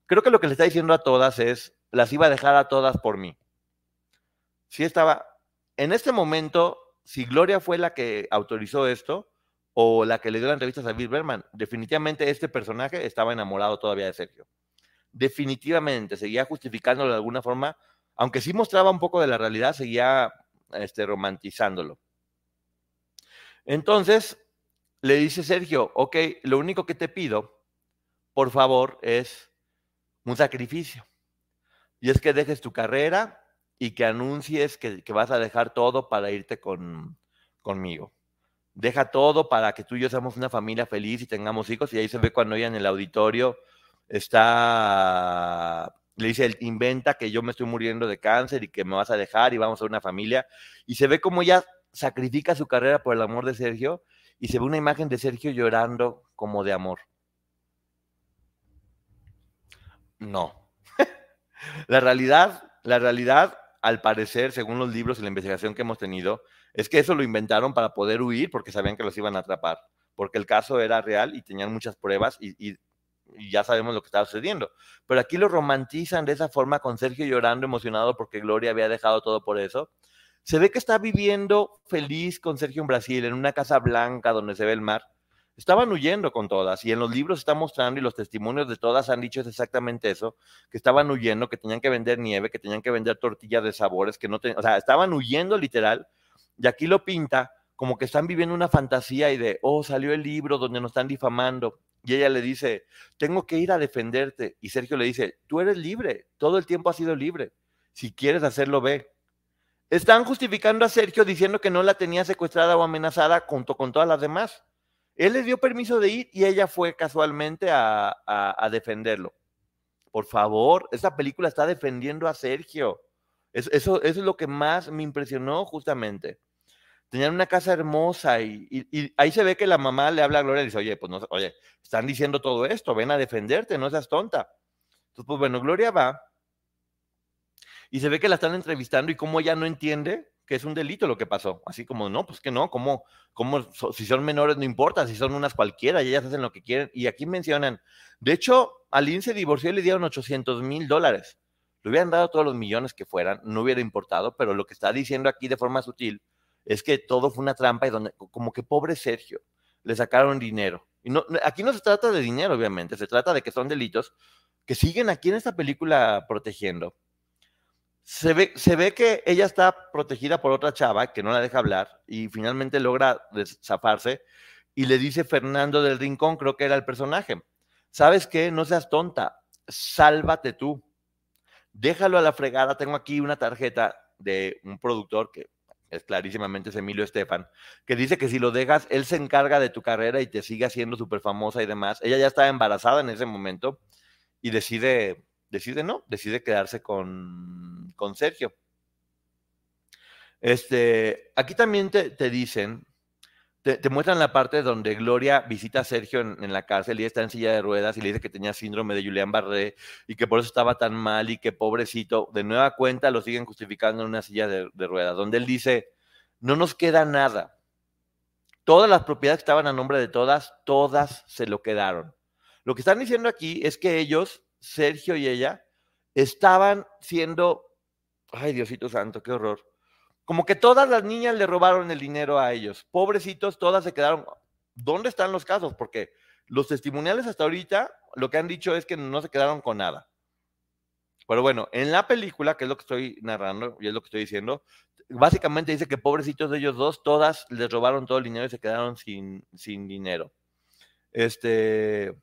Creo que lo que le está diciendo a todas es, las iba a dejar a todas por mí. Sí estaba, en este momento, si Gloria fue la que autorizó esto, o la que le dio la entrevista a Bill Berman, definitivamente este personaje estaba enamorado todavía de Sergio. Definitivamente, seguía justificándolo de alguna forma, aunque sí mostraba un poco de la realidad, seguía este, romantizándolo. Entonces, le dice Sergio, ok, lo único que te pido, por favor, es un sacrificio. Y es que dejes tu carrera y que anuncies que, que vas a dejar todo para irte con, conmigo deja todo para que tú y yo seamos una familia feliz y tengamos hijos. Y ahí se ve cuando ella en el auditorio está, le dice, inventa que yo me estoy muriendo de cáncer y que me vas a dejar y vamos a una familia. Y se ve como ella sacrifica su carrera por el amor de Sergio y se ve una imagen de Sergio llorando como de amor. No. la realidad, la realidad, al parecer, según los libros y la investigación que hemos tenido, es que eso lo inventaron para poder huir porque sabían que los iban a atrapar, porque el caso era real y tenían muchas pruebas y, ya sabemos lo que estaba sucediendo. Pero aquí lo romantizan de esa forma con Sergio llorando emocionado porque Gloria había dejado todo por eso. Se ve que está viviendo feliz con Sergio en Brasil, en una casa blanca donde se ve el mar. Estaban huyendo con todas y en los libros está mostrando y los testimonios de todas han dicho exactamente eso, que estaban huyendo, que tenían que vender nieve, que tenían que vender tortillas de sabores, que no tenían, o sea, estaban huyendo literal y aquí lo pinta como que están viviendo una fantasía y de, oh, salió el libro donde nos están difamando. Y ella le dice, tengo que ir a defenderte. Y Sergio le dice, tú eres libre, todo el tiempo has sido libre. Si quieres hacerlo, ve. Están justificando a Sergio diciendo que no la tenía secuestrada o amenazada junto con todas las demás. Él le dio permiso de ir y ella fue casualmente a, defenderlo. Por favor, esta película está defendiendo a Sergio. Eso, es lo que más me impresionó justamente tenían una casa hermosa y, ahí se ve que la mamá le habla a Gloria y dice, oye, pues no, oye, están diciendo todo esto, ven a defenderte, no seas tonta. Entonces, pues bueno, Gloria va y se ve que la están entrevistando y como ella no entiende que es un delito lo que pasó. Así como, no, pues que no, como, como si son menores no importa, si son unas cualquiera y ellas hacen lo que quieren. Y aquí mencionan, de hecho, Aline se divorció y le dieron 800 mil dólares. Le hubieran dado todos los millones que fueran, no hubiera importado, pero lo que está diciendo aquí de forma sutil es que todo fue una trampa y donde, como que pobre Sergio, le sacaron dinero. Y no, aquí no se trata de dinero, obviamente, se trata de que son delitos que siguen aquí en esta película protegiendo. Se ve, se ve que ella está protegida por otra chava que no la deja hablar y finalmente logra zafarse y le dice Fernando del Rincón, creo que era el personaje, ¿sabes qué? No seas tonta, sálvate tú. Déjalo a la fregada, tengo aquí una tarjeta de un productor que es clarísimamente es Emilio Estefan, que dice que si lo dejas, él se encarga de tu carrera y te sigue haciendo súper famosa y demás. Ella ya estaba embarazada en ese momento y decide, decide no, decide quedarse con, con Sergio. Este, aquí también te, te dicen, te, muestran la parte donde Gloria visita a Sergio en, la cárcel y está en silla de ruedas y le dice que tenía síndrome de Julián Barré y que por eso estaba tan mal y que pobrecito, de nueva cuenta lo siguen justificando en una silla de, de ruedas, donde él dice, no nos queda nada. Todas las propiedades que estaban a nombre de todas, todas se lo quedaron. Lo que están diciendo aquí es que ellos, Sergio y ella, estaban siendo, ay Diosito Santo, qué horror, como que todas las niñas le robaron el dinero a ellos. Pobrecitos, todas se quedaron. ¿Dónde están los casos? Porque los testimoniales hasta ahorita lo que han dicho es que no se quedaron con nada. Pero bueno, en la película, que es lo que estoy narrando y es lo que estoy diciendo, básicamente dice que pobrecitos de ellos dos, todas les robaron todo el dinero y se quedaron sin, sin dinero. Este,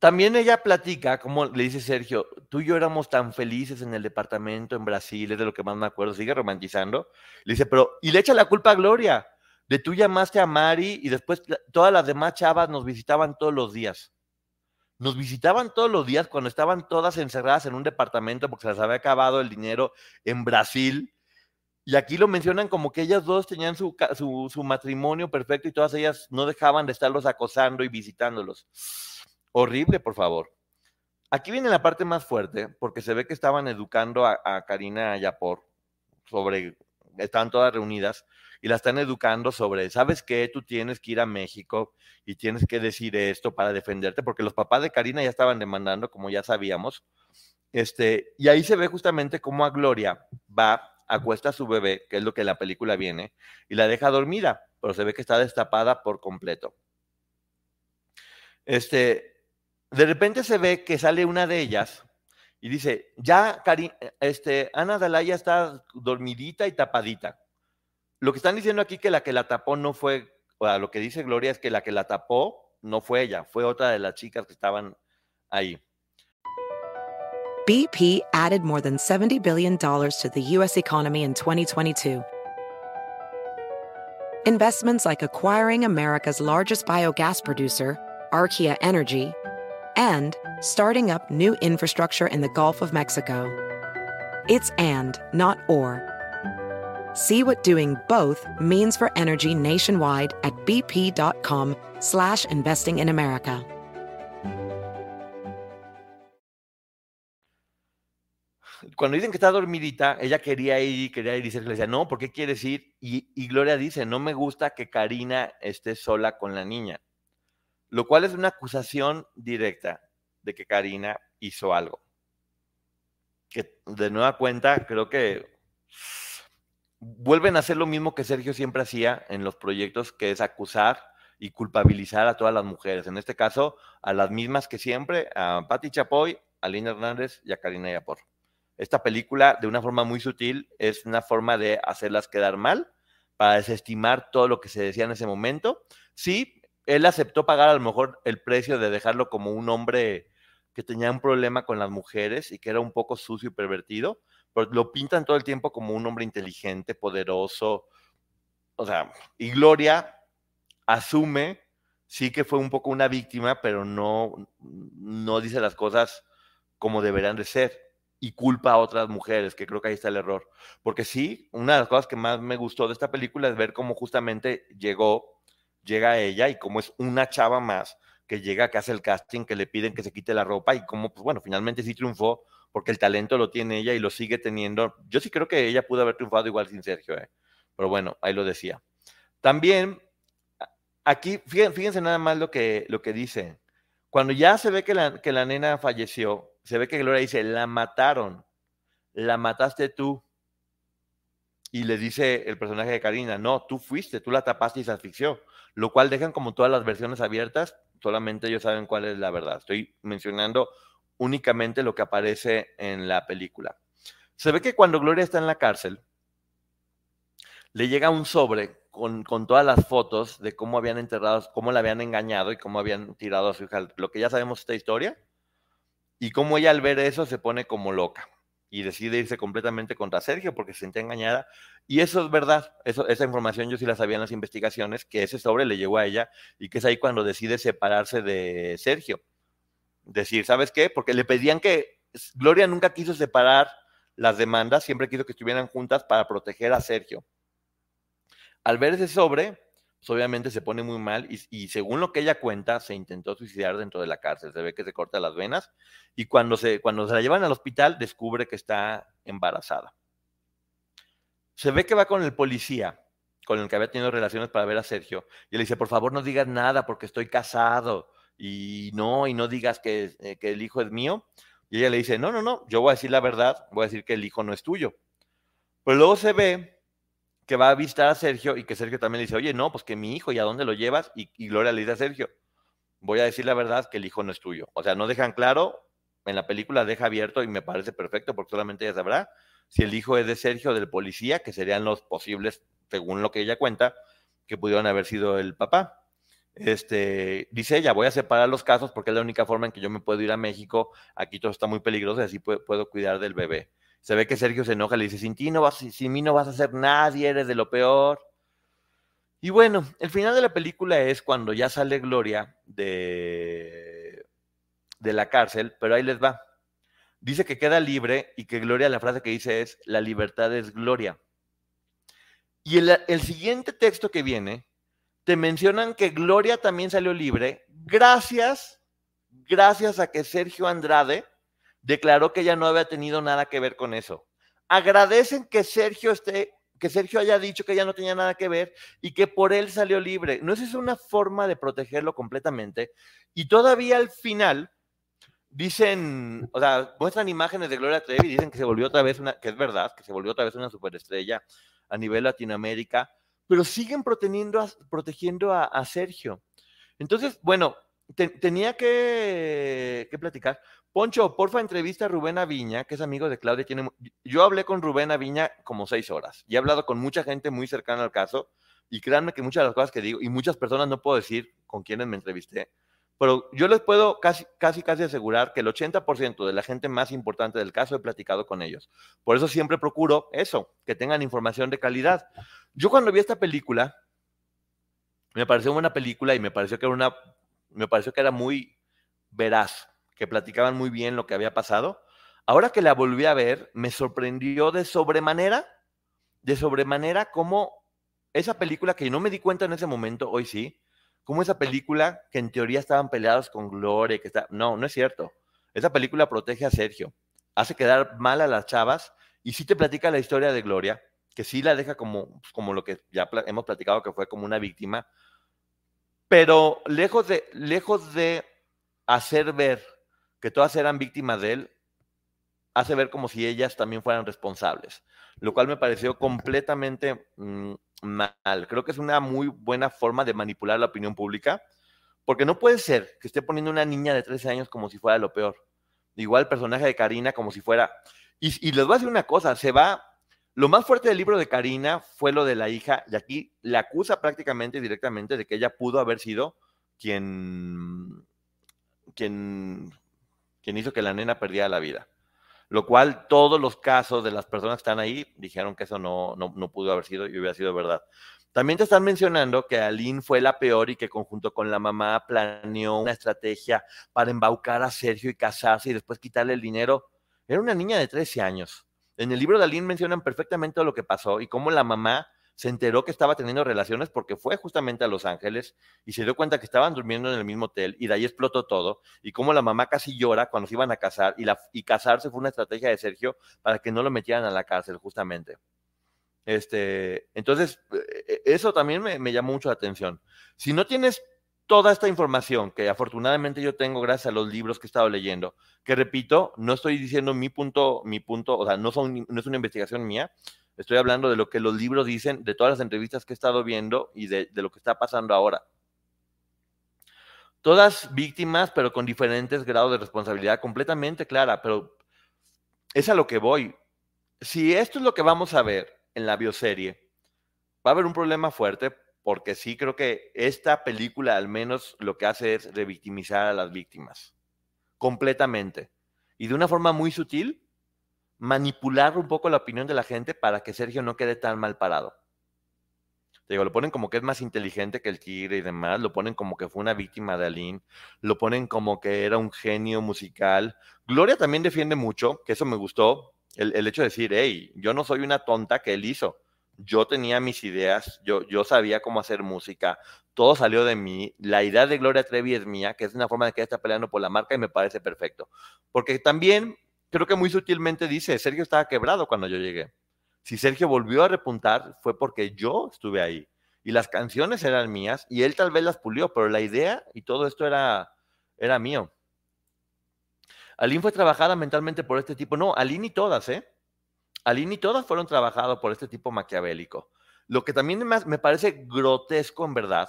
también ella platica, como le dice Sergio, tú y yo éramos tan felices en el departamento en Brasil, es de lo que más me acuerdo, sigue romantizando. Le dice, pero, y le echa la culpa a Gloria, de tú llamaste a Mari y después todas las demás chavas nos visitaban todos los días. Nos visitaban todos los días cuando estaban todas encerradas en un departamento porque se les había acabado el dinero en Brasil. Y aquí lo mencionan como que ellas dos tenían su, su, su matrimonio perfecto y todas ellas no dejaban de estarlos acosando y visitándolos horrible, por favor. Aquí viene la parte más fuerte, porque se ve que estaban educando a, Karina Yapor sobre, están todas reunidas y la están educando sobre, ¿sabes qué? Tú tienes que ir a México y tienes que decir esto para defenderte, porque los papás de Karina ya estaban demandando, como ya sabíamos. Este, y ahí se ve justamente cómo a Gloria va, acuesta a su bebé, que es lo que en la película viene, y la deja dormida, pero se ve que está destapada por completo. Este, de repente se ve que sale una de ellas y dice, ya este, Ana Dalaya está dormidita y tapadita. Lo que están diciendo aquí que la que la tapó no fue, o sea, lo que dice Gloria es que la que la tapó no fue ella, fue otra de las chicas que estaban ahí. BP added more than $70 billion to the U.S. economy in 2022. Investments like acquiring America's largest biogas producer, Archaea Energy, and starting up new infrastructure in the Gulf of Mexico. It's and, not or. See what doing both means for energy nationwide at bp.com slash investing in America. Cuando dicen que está dormidita, ella quería ir, quería ir y decía, no, ¿por qué quieres ir? Y, y Gloria dice, no me gusta que Karina esté sola con la niña. Lo cual es una acusación directa de que Karina hizo algo. Que de nueva cuenta creo que vuelven a hacer lo mismo que Sergio siempre hacía en los proyectos, que es acusar y culpabilizar a todas las mujeres. En este caso, a las mismas que siempre, a Patti Chapoy, a Lina Hernández y a Karina Yapor. Esta película, de una forma muy sutil, es una forma de hacerlas quedar mal, para desestimar todo lo que se decía en ese momento. Sí, él aceptó pagar a lo mejor el precio de dejarlo como un hombre que tenía un problema con las mujeres y que era un poco sucio y pervertido, pero lo pintan todo el tiempo como un hombre inteligente, poderoso. O sea, y Gloria asume, sí que fue un poco una víctima, pero no, no dice las cosas como deberían de ser y culpa a otras mujeres, que creo que ahí está el error. Porque sí, una de las cosas que más me gustó de esta película es ver cómo justamente llegó llega ella y como es una chava más que llega, que hace el casting, que le piden que se quite la ropa y como, pues bueno, finalmente sí triunfó porque el talento lo tiene ella y lo sigue teniendo. Yo sí creo que ella pudo haber triunfado igual sin Sergio, ¿eh? pero bueno, ahí lo decía. También, aquí, fíjense, nada más lo que, lo que dice. Cuando ya se ve que la, que la nena falleció, se ve que Gloria dice, la mataron, la mataste tú. Y le dice el personaje de Karina, no, tú fuiste, tú la tapaste y se asfixió lo cual dejan como todas las versiones abiertas, solamente ellos saben cuál es la verdad. Estoy mencionando únicamente lo que aparece en la película. Se ve que cuando Gloria está en la cárcel, le llega un sobre con, todas las fotos de cómo habían enterrado, cómo la habían engañado y cómo habían tirado a su hija, lo que ya sabemos esta historia, y cómo ella al ver eso se pone como loca y decide irse completamente contra Sergio porque se siente engañada. Y eso es verdad, esa información yo sí la sabía en las investigaciones, que ese sobre le llegó a ella y que es ahí cuando decide separarse de Sergio. Decir, ¿sabes qué? Porque le pedían que Gloria nunca quiso separar las demandas, siempre quiso que estuvieran juntas para proteger a Sergio. Al ver ese sobre, pues, obviamente se pone muy mal y, según lo que ella cuenta, se intentó suicidar dentro de la cárcel. Se ve que se corta las venas y cuando se, cuando se la llevan al hospital descubre que está embarazada. Se ve que va con el policía con el que había tenido relaciones para ver a Sergio y le dice, por favor no digas nada porque estoy casado y no, y no digas que, eh, que el hijo es mío. Y ella le dice, no, no, no, yo voy a decir la verdad, voy a decir que el hijo no es tuyo. Pero luego se ve que va a visitar a Sergio y que Sergio también le dice, oye, no, pues que mi hijo, ¿y a dónde lo llevas? Y, Gloria le dice a Sergio, voy a decir la verdad que el hijo no es tuyo. O sea, no dejan claro, en la película deja abierto y me parece perfecto porque solamente ella sabrá si el hijo es de Sergio del policía, que serían los posibles, según lo que ella cuenta, que pudieron haber sido el papá. Este, dice ella, voy a separar los casos porque es la única forma en que yo me puedo ir a México, aquí todo está muy peligroso y así puedo cuidar del bebé. Se ve que Sergio se enoja, le dice, sin ti no sin mí no vas a hacer nadie, eres de lo peor. Y bueno, el final de la película es cuando ya sale Gloria de, de la cárcel, pero ahí les va. Dice que queda libre y que Gloria, la frase que dice es, la libertad es gloria. Y el, el siguiente texto que viene, te mencionan que Gloria también salió libre gracias, gracias a que Sergio Andrade declaró que ella no había tenido nada que ver con eso. Agradecen que Sergio esté que Sergio haya dicho que ella no tenía nada que ver y que por él salió libre. ¿No es una forma de protegerlo completamente? Y todavía al final dicen, o sea, muestran imágenes de Gloria Trevi dicen que se volvió otra vez una, que es verdad, que se volvió otra vez una superestrella a nivel Latinoamérica, pero siguen protegiendo protegiendo a, Sergio. Entonces, bueno, tenía que, que platicar. Poncho, porfa, entrevista a Rubén Aviña, que es amigo de Claudia. Tiene... Yo hablé con Rubén Aviña como seis horas y he hablado con mucha gente muy cercana al caso. Y créanme que muchas de las cosas que digo, y muchas personas no puedo decir con quienes me entrevisté, pero yo les puedo casi, casi, casi asegurar que el 80% de la gente más importante del caso he platicado con ellos. Por eso siempre procuro eso, que tengan información de calidad. Yo cuando vi esta película, me pareció una película y me pareció que era una, me pareció que era muy veraz que platicaban muy bien lo que había pasado. Ahora que la volví a ver, me sorprendió de sobremanera, de sobremanera como esa película que no me di cuenta en ese momento, hoy sí, como esa película que en teoría estaban peleados con Gloria, que está, no, no es cierto. Esa película protege a Sergio, hace quedar mal a las chavas y sí te platica la historia de Gloria, que sí la deja como, pues, como lo que ya hemos platicado que fue como una víctima, pero lejos de, lejos de hacer ver que todas eran víctimas de él, hace ver como si ellas también fueran responsables, lo cual me pareció completamente mm, mal. Creo que es una muy buena forma de manipular la opinión pública, porque no puede ser que esté poniendo una niña de 13 años como si fuera lo peor. Igual el personaje de Karina como si fuera... Y, y les voy a decir una cosa, se va... Lo más fuerte del libro de Karina fue lo de la hija, y aquí la acusa prácticamente directamente de que ella pudo haber sido quien, quien quien hizo que la nena perdiera la vida. Lo cual todos los casos de las personas que están ahí dijeron que eso no, no, pudo haber sido y hubiera sido verdad. También te están mencionando que Aline fue la peor y que conjunto con la mamá planeó una estrategia para embaucar a Sergio y casarse y después quitarle el dinero. Era una niña de 13 años. En el libro de Aline mencionan perfectamente lo que pasó y cómo la mamá se enteró que estaba teniendo relaciones porque fue justamente a Los Ángeles y se dio cuenta que estaban durmiendo en el mismo hotel y de ahí explotó todo y como la mamá casi llora cuando se iban a casar y casarse fue una estrategia de Sergio para que no lo metieran a la cárcel justamente. Este, entonces, e, e, eso también me, me llamó mucho la atención. Si no tienes toda esta información que afortunadamente yo tengo gracias a los libros que he estado leyendo, que repito, no estoy diciendo mi punto, mi punto, o sea, no, son, no es una investigación mía, Estoy hablando de lo que los libros dicen, de todas las entrevistas que he estado viendo y de, lo que está pasando ahora. Todas víctimas, pero con diferentes grados de responsabilidad, completamente clara, pero es a lo que voy. Si esto es lo que vamos a ver en la bioserie, va a haber un problema fuerte porque sí creo que esta película al menos lo que hace es revictimizar a las víctimas, completamente. Y de una forma muy sutil, manipular un poco la opinión de la gente para que Sergio no quede tan mal parado. Te digo, lo ponen como que es más inteligente que el tigre y demás, lo ponen como que fue una víctima de Aline, lo ponen como que era un genio musical. Gloria también defiende mucho, que eso me gustó, el, el hecho de decir, hey, yo no soy una tonta que él hizo. Yo tenía mis ideas, yo, yo sabía cómo hacer música, todo salió de mí, la idea de Gloria Trevi es mía, que es una forma de que ella está peleando por la marca y me parece perfecto. Porque también creo que muy sutilmente dice, Sergio estaba quebrado cuando yo llegué. Si Sergio volvió a repuntar fue porque yo estuve ahí y las canciones eran mías y él tal vez las pulió, pero la idea y todo esto era, era mío. Aline fue trabajada mentalmente por este tipo. No, Aline y todas, ¿eh? Aline y todas fueron trabajadas por este tipo maquiavélico. Lo que también me parece grotesco, en verdad,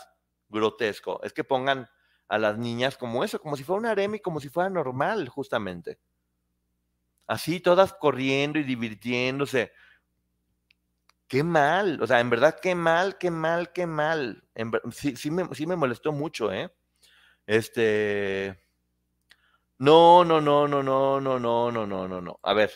grotesco, es que pongan a las niñas como eso, como si fuera un harem como si fuera normal, justamente. Así, todas corriendo y divirtiéndose. Qué mal, o sea, en verdad, qué mal, qué mal, qué mal. sí, sí, me, sí me molestó mucho, ¿eh? Este. No, no, no, no, no, no, no, no, no, no. A ver,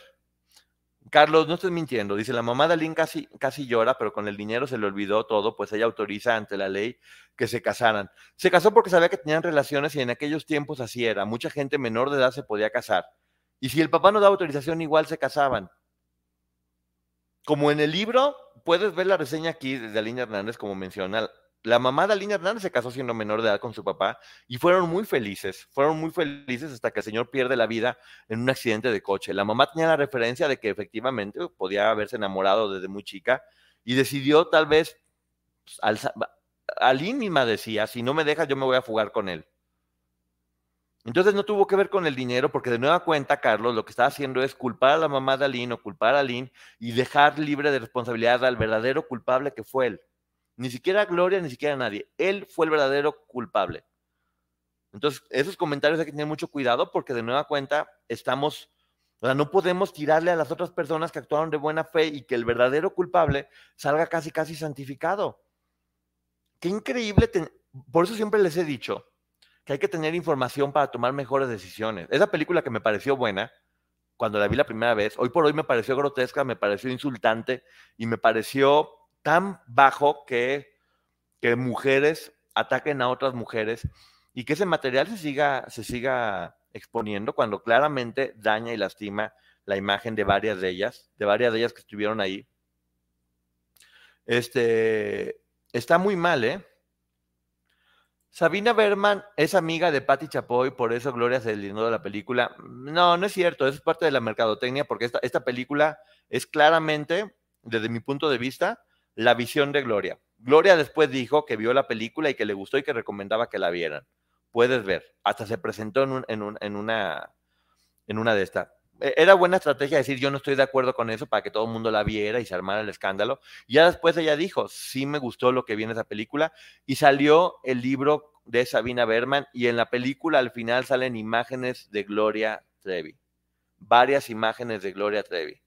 Carlos, no estoy mintiendo. Dice, la mamá de Aline casi, casi llora, pero con el dinero se le olvidó todo, pues ella autoriza ante la ley que se casaran. Se casó porque sabía que tenían relaciones y en aquellos tiempos así era. Mucha gente menor de edad se podía casar. Y si el papá no da autorización, igual se casaban. Como en el libro, puedes ver la reseña aquí de Aline Hernández, como menciona, la mamá de Alina Hernández se casó siendo menor de edad con su papá y fueron muy felices, fueron muy felices hasta que el señor pierde la vida en un accidente de coche. La mamá tenía la referencia de que efectivamente podía haberse enamorado desde muy chica y decidió tal vez, pues, Aline misma decía, si no me dejas yo me voy a fugar con él. Entonces no tuvo que ver con el dinero, porque de nueva cuenta, Carlos, lo que está haciendo es culpar a la mamá de Aline o culpar a Aline y dejar libre de responsabilidad al verdadero culpable que fue él. Ni siquiera Gloria, ni siquiera nadie. Él fue el verdadero culpable. Entonces, esos comentarios hay que tener mucho cuidado porque de nueva cuenta estamos, o sea, no podemos tirarle a las otras personas que actuaron de buena fe y que el verdadero culpable salga casi, casi santificado. Qué increíble. Por eso siempre les he dicho que hay que tener información para tomar mejores decisiones. Esa película que me pareció buena, cuando la vi la primera vez, hoy por hoy me pareció grotesca, me pareció insultante y me pareció tan bajo que, que mujeres ataquen a otras mujeres y que ese material se siga, se siga exponiendo cuando claramente daña y lastima la imagen de varias de ellas, de varias de ellas que estuvieron ahí. Este, está muy mal, ¿eh? Sabina Berman es amiga de Patti Chapoy, por eso Gloria se deslindó de la película. No, no es cierto, eso es parte de la mercadotecnia, porque esta, esta película es claramente, desde mi punto de vista, la visión de Gloria. Gloria después dijo que vio la película y que le gustó y que recomendaba que la vieran. Puedes ver, hasta se presentó en, en, una, en una de estas. E, era buena estrategia decir yo no estoy de acuerdo con eso para que todo el mundo la viera y se armara el escándalo. Ya después ella dijo, sí me gustó lo que vi en esa película y salió el libro de Sabina Berman y en la película al final salen imágenes de Gloria Trevi, varias imágenes de Gloria Trevi.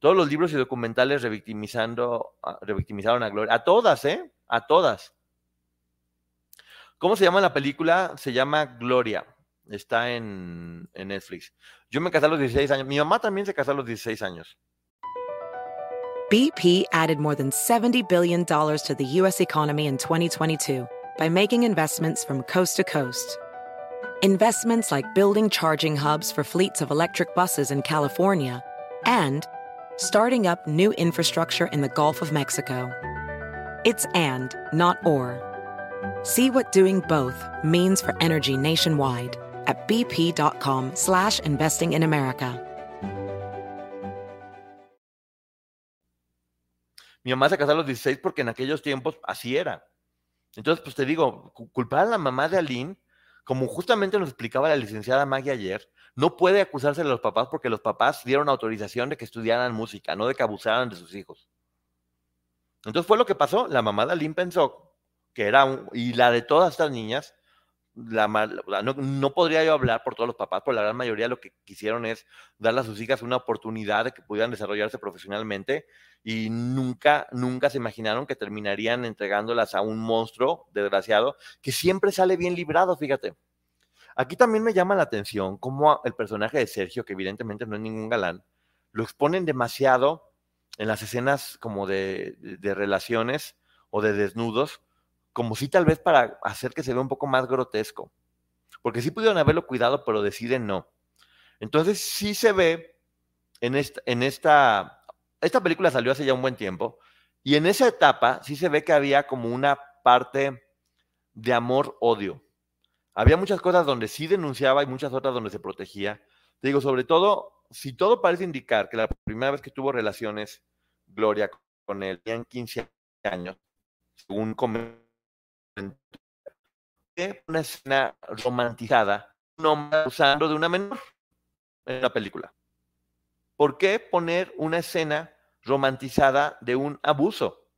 Todos los libros y documentales revictimizando, revictimizaron a Gloria. A todas, ¿eh? A todas. ¿Cómo se llama la película? Se llama Gloria. Está en, en Netflix. Yo me casé a los 16 años. Mi mamá también se casó a los 16 años. BP added more than $70 billion to the U.S. economy in 2022 by making investments from coast to coast. Investments like building charging hubs for fleets of electric buses in California and starting up new infrastructure in the Gulf of Mexico. It's and, not or. See what doing both means for energy nationwide at bp.com slash investing in America. Mi mamá se casó a los 16 porque en aquellos tiempos así era. Entonces, pues te digo, culpar a la mamá de Aline, como justamente nos explicaba la licenciada Maggie ayer, no puede acusarse de los papás porque los papás dieron autorización de que estudiaran música, no de que abusaran de sus hijos. Entonces fue lo que pasó. La mamá de Aline pensó que era un, y la de todas estas niñas, no, podría yo hablar por todos los papás, pero la gran mayoría lo que quisieron es darle a sus hijas una oportunidad de que pudieran desarrollarse profesionalmente y nunca, nunca se imaginaron que terminarían entregándolas a un monstruo desgraciado que siempre sale bien librado, fíjate. Aquí también me llama la atención cómo el personaje de Sergio, que evidentemente no es ningún galán, lo exponen demasiado en las escenas como de, relaciones o de desnudos, como si tal vez para hacer que se vea un poco más grotesco. Porque sí pudieron haberlo cuidado, pero deciden no. Entonces sí se ve en esta, en esta, esta película salió hace ya un buen tiempo, Y en esa etapa sí se ve que había como una parte de amor-odio. Había muchas cosas donde sí denunciaba y muchas otras donde se protegía. Te digo, sobre todo, si todo parece indicar que la primera vez que tuvo relaciones Gloria con él, tenían 15 años, según una escena romantizada, un hombre usando de una menor en la película. ¿Por qué poner una escena romantizada de un abuso?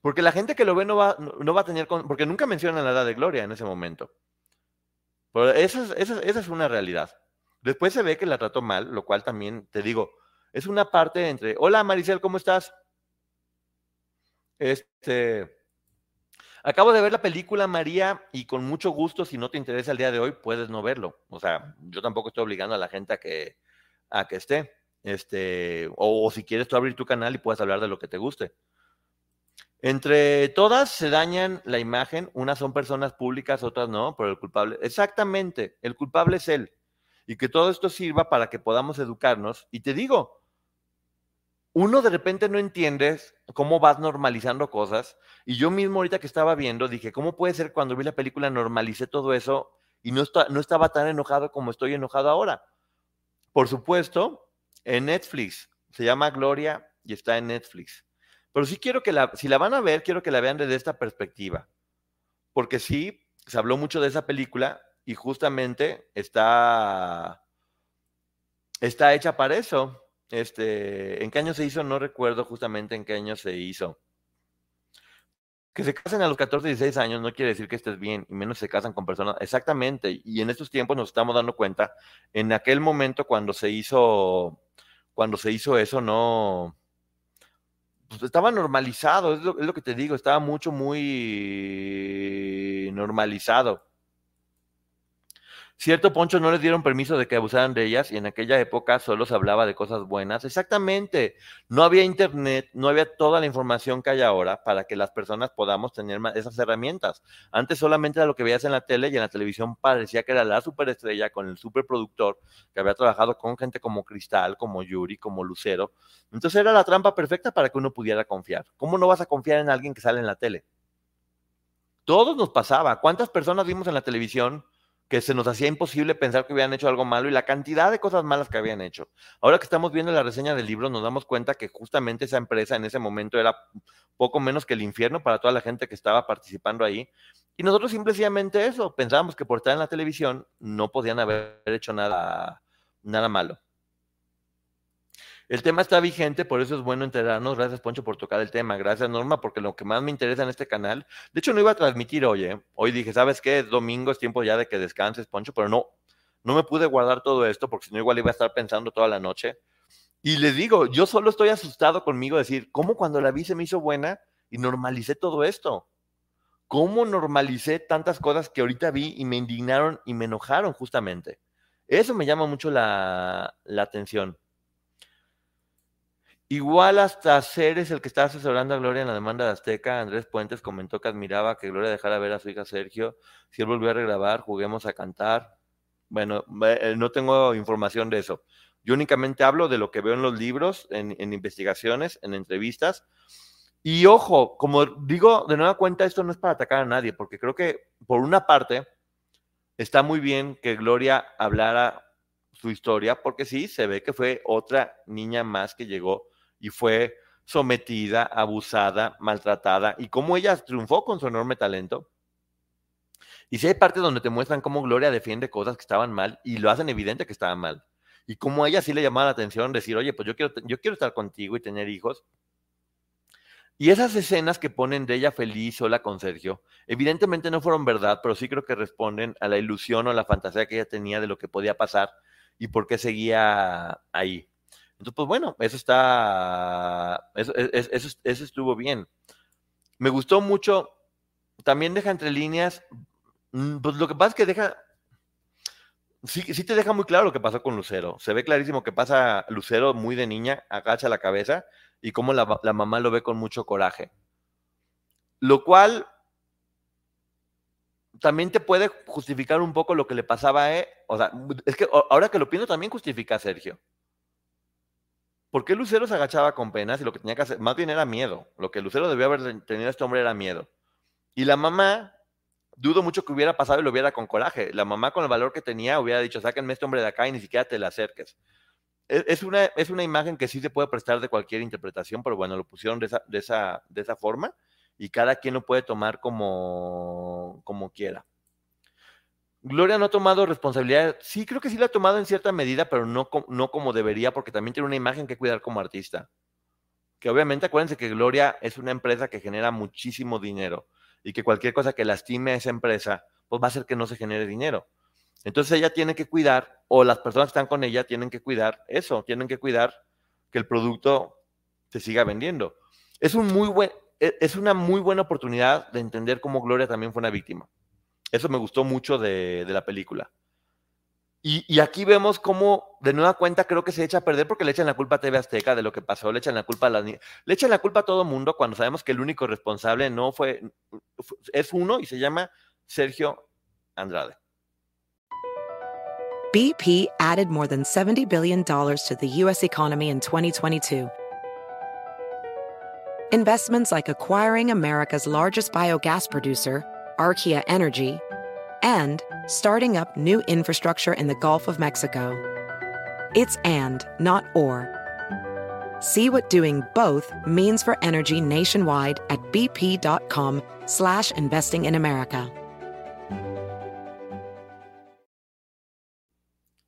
Porque la gente que lo ve no va, no va a tener, porque nunca mencionan la edad de Gloria en ese momento. Pero esa es, esa, esa es una realidad. Después se ve que la trató mal, lo cual también, te digo, es una parte entre, hola Maricel, ¿cómo estás? Este, acabo de ver la película María y con mucho gusto, si no te interesa el día de hoy, puedes no verlo. O sea, yo tampoco estoy obligando a la gente a que, a que esté. Este, o, o si quieres tú abrir tu canal y puedes hablar de lo que te guste. Entre todas se dañan la imagen, unas son personas públicas, otras no, pero el culpable, exactamente, el culpable es él. Y que todo esto sirva para que podamos educarnos. Y te digo, uno de repente no entiendes cómo vas normalizando cosas. Y yo mismo ahorita que estaba viendo, dije, ¿cómo puede ser cuando vi la película normalicé todo eso y no, no estaba tan enojado como estoy enojado ahora? Por supuesto, en Netflix, se llama Gloria y está en Netflix. Pero sí quiero que la, si la van a ver, quiero que la vean desde esta perspectiva. Porque sí, se habló mucho de esa película y justamente está, está hecha para eso. Este, ¿En qué año se hizo? No recuerdo justamente en qué año se hizo. Que se casen a los 14 y 16 años no quiere decir que estés bien, y menos se casan con personas. Exactamente, y en estos tiempos nos estamos dando cuenta, en aquel momento cuando se hizo, cuando se hizo eso, no, pues estaba normalizado, es lo que te digo, estaba mucho, muy normalizado. Cierto, Poncho, no les dieron permiso de que abusaran de ellas y en aquella época solo se hablaba de cosas buenas. Exactamente. No había internet, no había toda la información que hay ahora para que las personas podamos tener esas herramientas. Antes solamente era lo que veías en la tele y en la televisión parecía que era la superestrella con el superproductor que había trabajado con gente como Cristal, como Yuri, como Lucero. Entonces era la trampa perfecta para que uno pudiera confiar. ¿Cómo no vas a confiar en alguien que sale en la tele? Todos nos pasaba. ¿Cuántas personas vimos en la televisión? Que se nos hacía imposible pensar que habían hecho algo malo y la cantidad de cosas malas que habían hecho. Ahora que estamos viendo la reseña del libro, nos damos cuenta que justamente esa empresa en ese momento era poco menos que el infierno para toda la gente que estaba participando ahí. Y nosotros simplemente eso, pensábamos que por estar en la televisión no podían haber hecho nada, nada malo. El tema está vigente, por eso es bueno enterarnos. Gracias, Poncho, por tocar el tema. Gracias, Norma, porque lo que más me interesa en este canal, de hecho no iba a transmitir hoy, ¿eh? Hoy dije, ¿sabes qué? Es domingo, es tiempo ya de que descanses, Poncho, pero no, no me pude guardar todo esto porque si no igual iba a estar pensando toda la noche. Y les digo, yo solo estoy asustado conmigo decir, ¿cómo cuando la vi se me hizo buena y normalicé todo esto? ¿Cómo normalicé tantas cosas que ahorita vi y me indignaron y me enojaron justamente? Eso me llama mucho la, la atención. Igual hasta Ceres, el que estaba asesorando a Gloria en la demanda de Azteca, Andrés Puentes comentó que admiraba que Gloria dejara ver a su hija Sergio. Si él volvió a regrabar, juguemos a cantar. Bueno, eh, no tengo información de eso. Yo únicamente hablo de lo que veo en los libros, en, en investigaciones, en entrevistas. Y ojo, como digo, de nueva cuenta, esto no es para atacar a nadie, porque creo que por una parte está muy bien que Gloria hablara su historia, porque sí, se ve que fue otra niña más que llegó y fue sometida, abusada, maltratada, y cómo ella triunfó con su enorme talento. Y si hay partes donde te muestran cómo Gloria defiende cosas que estaban mal y lo hacen evidente que estaban mal. Y cómo a ella sí le llamaba la atención decir, oye, pues yo quiero, yo quiero estar contigo y tener hijos. Y esas escenas que ponen de ella feliz sola con Sergio, evidentemente no fueron verdad, pero sí creo que responden a la ilusión o la fantasía que ella tenía de lo que podía pasar y por qué seguía ahí. Entonces, pues bueno, eso está, eso, eso, eso estuvo bien. Me gustó mucho, también deja entre líneas, mm, pues lo que pasa es que deja, sí, sí te deja muy claro lo que pasó con Lucero. Se ve clarísimo que pasa Lucero muy de niña, agacha la cabeza y cómo la, mamá lo ve con mucho coraje. Lo cual también te puede justificar un poco lo que le pasaba a él. O sea, es que ahora que lo pienso también justifica a Sergio. ¿Por qué Lucero se agachaba con penas y lo que tenía que hacer, más bien era miedo? Lo que Lucero debía haber tenido este hombre era miedo. Y la mamá, dudo mucho que hubiera pasado y lo hubiera con coraje. La mamá con el valor que tenía hubiera dicho, sáquenme este hombre de acá y ni siquiera te le acerques. E, es una, es una imagen que sí se puede prestar de cualquier interpretación, pero bueno, lo pusieron de esa, de esa, de esa forma y cada quien lo puede tomar como, como quiera. Gloria no ha tomado responsabilidad. Sí, creo que sí la ha tomado en cierta medida, pero no, no como debería, porque también tiene una imagen que cuidar como artista. Que obviamente acuérdense que Gloria es una empresa que genera muchísimo dinero y que cualquier cosa que lastime a esa empresa, pues va a hacer que no se genere dinero. Entonces ella tiene que cuidar, o las personas que están con ella tienen que cuidar eso, tienen que cuidar que el producto se siga vendiendo. Es, un muy buen, e, es una muy buena oportunidad de entender cómo Gloria también fue una víctima. Eso me gustó mucho de, la película. Y, aquí vemos cómo, de nueva cuenta, creo que se echa a perder porque le echan la culpa a TV Azteca de lo que pasó, le echan la culpa a las le echan la culpa a todo mundo cuando sabemos que el único responsable no fue, es uno y se llama Sergio Andrade. BP added more than $70 billion to the U.S. economy in 2022. Investments like acquiring America's largest biogas producer, Archaea Energy, and starting up new infrastructure in the Gulf of Mexico. It's and, not or. See what doing both means for energy nationwide at bp.com slash investing in America.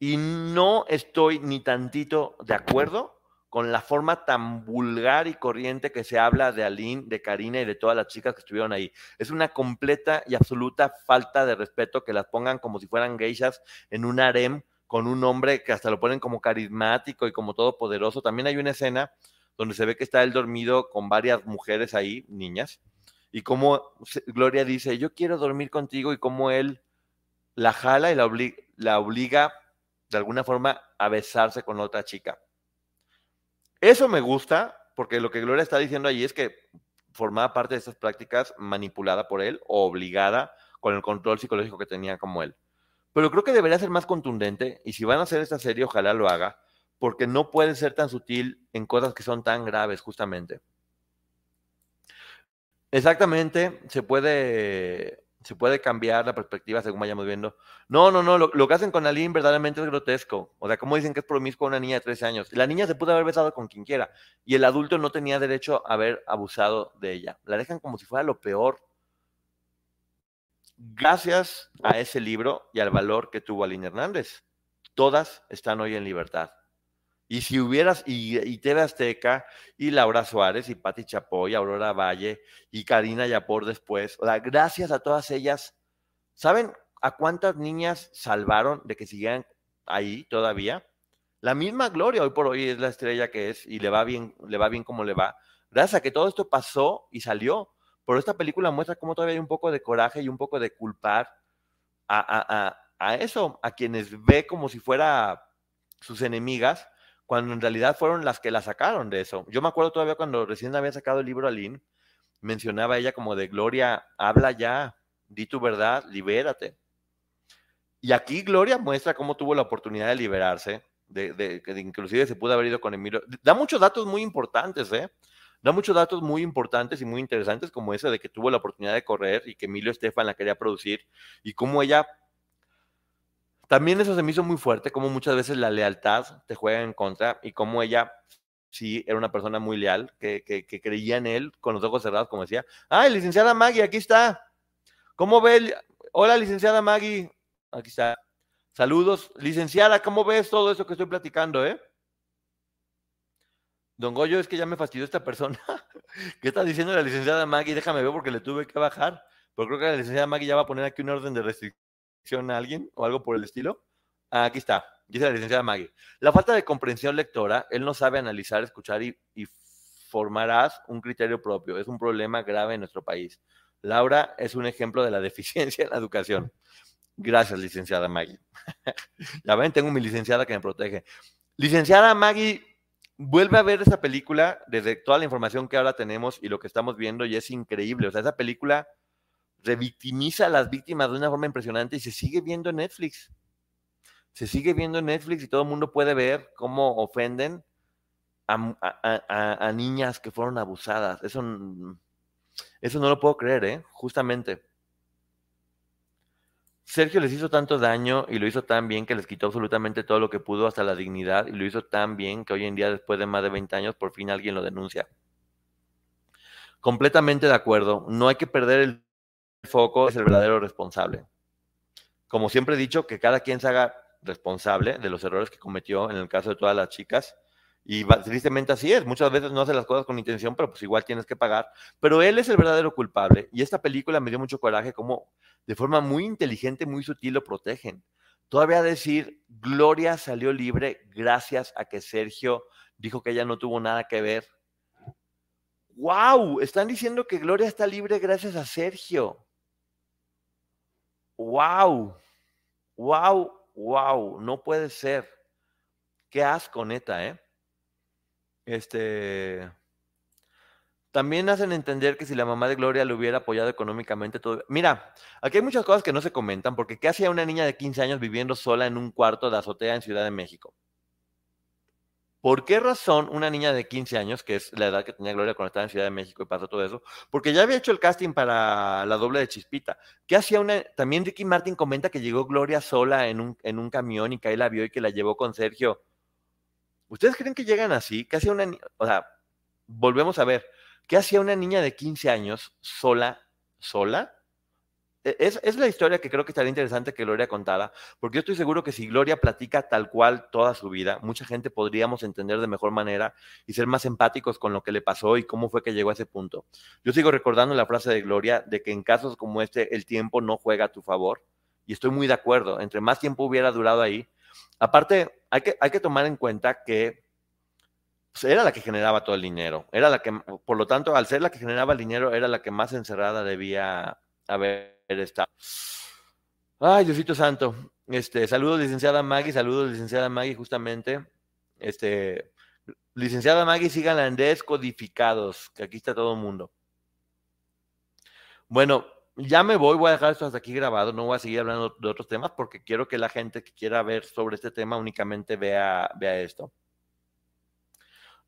Y no estoy ni tantito de acuerdo con la forma tan vulgar y corriente que se habla de Aline, de Karina y de todas las chicas que estuvieron ahí. Es una completa y absoluta falta de respeto que las pongan como si fueran geishas en un harem con un hombre que hasta lo ponen como carismático y como todopoderoso. También hay una escena donde se ve que está él dormido con varias mujeres ahí, niñas, y como Gloria dice, yo quiero dormir contigo y como él la jala y la la obliga de alguna forma a besarse con otra chica. Eso me gusta, porque lo que Gloria está diciendo allí es que formaba parte de esas prácticas manipulada por él o obligada con el control psicológico que tenía como él. Pero creo que debería ser más contundente y si van a hacer esta serie, ojalá lo haga, porque no puede ser tan sutil en cosas que son tan graves justamente. Exactamente, se puede se puede cambiar la perspectiva según vayamos viendo. No, no, no, lo, que hacen con Aline verdaderamente es grotesco. O sea, como dicen que es promiscuo una niña de 13 años. La niña se pudo haber besado con quien quiera y el adulto no tenía derecho a haber abusado de ella. La dejan como si fuera lo peor. Gracias a ese libro y al valor que tuvo Aline Hernández, todas están hoy en libertad. Y si hubieras, y, y Azteca, y Laura Suárez, y Patti Chapoy, Aurora Valle, y Karina Yapor después, o gracias a todas ellas, ¿saben a cuántas niñas salvaron de que siguieran ahí todavía? La misma Gloria hoy por hoy es la estrella que es y le va bien, le va bien como le va. Gracias a que todo esto pasó y salió. Pero esta película muestra cómo todavía hay un poco de coraje y un poco de culpar a, a, a, a eso, a quienes ve como si fuera sus enemigas cuando en realidad fueron las que la sacaron de eso. Yo me acuerdo todavía cuando recién había sacado el libro Aline, mencionaba ella como de Gloria, habla ya, di tu verdad, libérate. Y aquí Gloria muestra cómo tuvo la oportunidad de liberarse, de, que inclusive se pudo haber ido con Emilio. Da muchos datos muy importantes, ¿eh? Da muchos datos muy importantes y muy interesantes, como ese de que tuvo la oportunidad de correr y que Emilio Estefan la quería producir, y cómo ella también eso se me hizo muy fuerte, como muchas veces la lealtad te juega en contra y como ella sí era una persona muy leal, que, creía en él con los ojos cerrados, como decía, ay, licenciada Maggie, aquí está. ¿Cómo ve? Hola, licenciada Maggie, aquí está. Saludos, licenciada, ¿cómo ves todo eso que estoy platicando, eh? Don Goyo, es que ya me fastidió esta persona. ¿Qué está diciendo la licenciada Maggie? Déjame ver porque le tuve que bajar. Pero creo que la licenciada Maggie ya va a poner aquí un orden de restricción a alguien o algo por el estilo? Ah, aquí está, dice la licenciada Maggie. La falta de comprensión lectora, él no sabe analizar, escuchar y, formarás un criterio propio. Es un problema grave en nuestro país. Laura es un ejemplo de la deficiencia en la educación. Gracias, licenciada Maggie. ya ven, tengo mi licenciada que me protege. Licenciada Maggie, vuelve a ver esa película desde toda la información que ahora tenemos y lo que estamos viendo y es increíble. O sea, esa película revictimiza a las víctimas de una forma impresionante y se sigue viendo en Netflix. Se sigue viendo en Netflix y todo el mundo puede ver cómo ofenden a, niñas que fueron abusadas. Eso, eso no lo puedo creer, ¿eh? Justamente. Sergio les hizo tanto daño y lo hizo tan bien que les quitó absolutamente todo lo que pudo, hasta la dignidad, y lo hizo tan bien que hoy en día, después de más de 20 años, por fin alguien lo denuncia. Completamente de acuerdo. No hay que perder el foco, es el verdadero responsable. Como siempre he dicho, que cada quien se haga responsable de los errores que cometió en el caso de todas las chicas. Y tristemente así es. Muchas veces no hace las cosas con intención, pero pues igual tienes que pagar. Pero él es el verdadero culpable. Y esta película me dio mucho coraje como de forma muy inteligente, muy sutil lo protegen. Todavía decir, Gloria salió libre gracias a que Sergio dijo que ella no tuvo nada que ver ¡Wow! Están diciendo que Gloria está libre gracias a Sergio. ¡Wow! ¡Wow! ¡Wow! No puede ser. Qué asco, neta, ¿eh? Este. También hacen entender que si la mamá de Gloria lo hubiera apoyado económicamente, todo. Mira, aquí hay muchas cosas que no se comentan, porque ¿qué hacía una niña de 15 años viviendo sola en un cuarto de azotea en Ciudad de México? ¿Por qué razón una niña de 15 años, que es la edad que tenía Gloria cuando estaba en Ciudad de México y pasó todo eso? Porque ya había hecho el casting para la doble de Chispita. ¿Qué hacía una...? También Ricky Martin comenta que llegó Gloria sola en un, en un camión y que ahí la vio y que la llevó con Sergio. ¿Ustedes creen que llegan así? ¿Qué hacía una... O sea, volvemos a ver. ¿Qué hacía una niña de 15 años sola, sola? E, es, la historia que creo que estaría interesante que Gloria contara, porque yo estoy seguro que si Gloria platica tal cual toda su vida, mucha gente podríamos entender de mejor manera y ser más empáticos con lo que le pasó y cómo fue que llegó a ese punto. Yo sigo recordando la frase de Gloria de que en casos como este el tiempo no juega a tu favor y estoy muy de acuerdo, entre más tiempo hubiera durado ahí. Aparte, hay que, hay que tomar en cuenta que pues, era la que generaba todo el dinero, era la que, por lo tanto, al ser la que generaba el dinero, era la que más encerrada debía haber está. Ay, Diosito Santo. Este, saludos, licenciada Maggie, saludos, licenciada Maggie, justamente. Este, licenciada Maggie, síganla en descodificados, que aquí está todo el mundo. Bueno, ya me voy, voy a dejar esto hasta aquí grabado, no voy a seguir hablando de otros temas porque quiero que la gente que quiera ver sobre este tema únicamente vea, vea esto.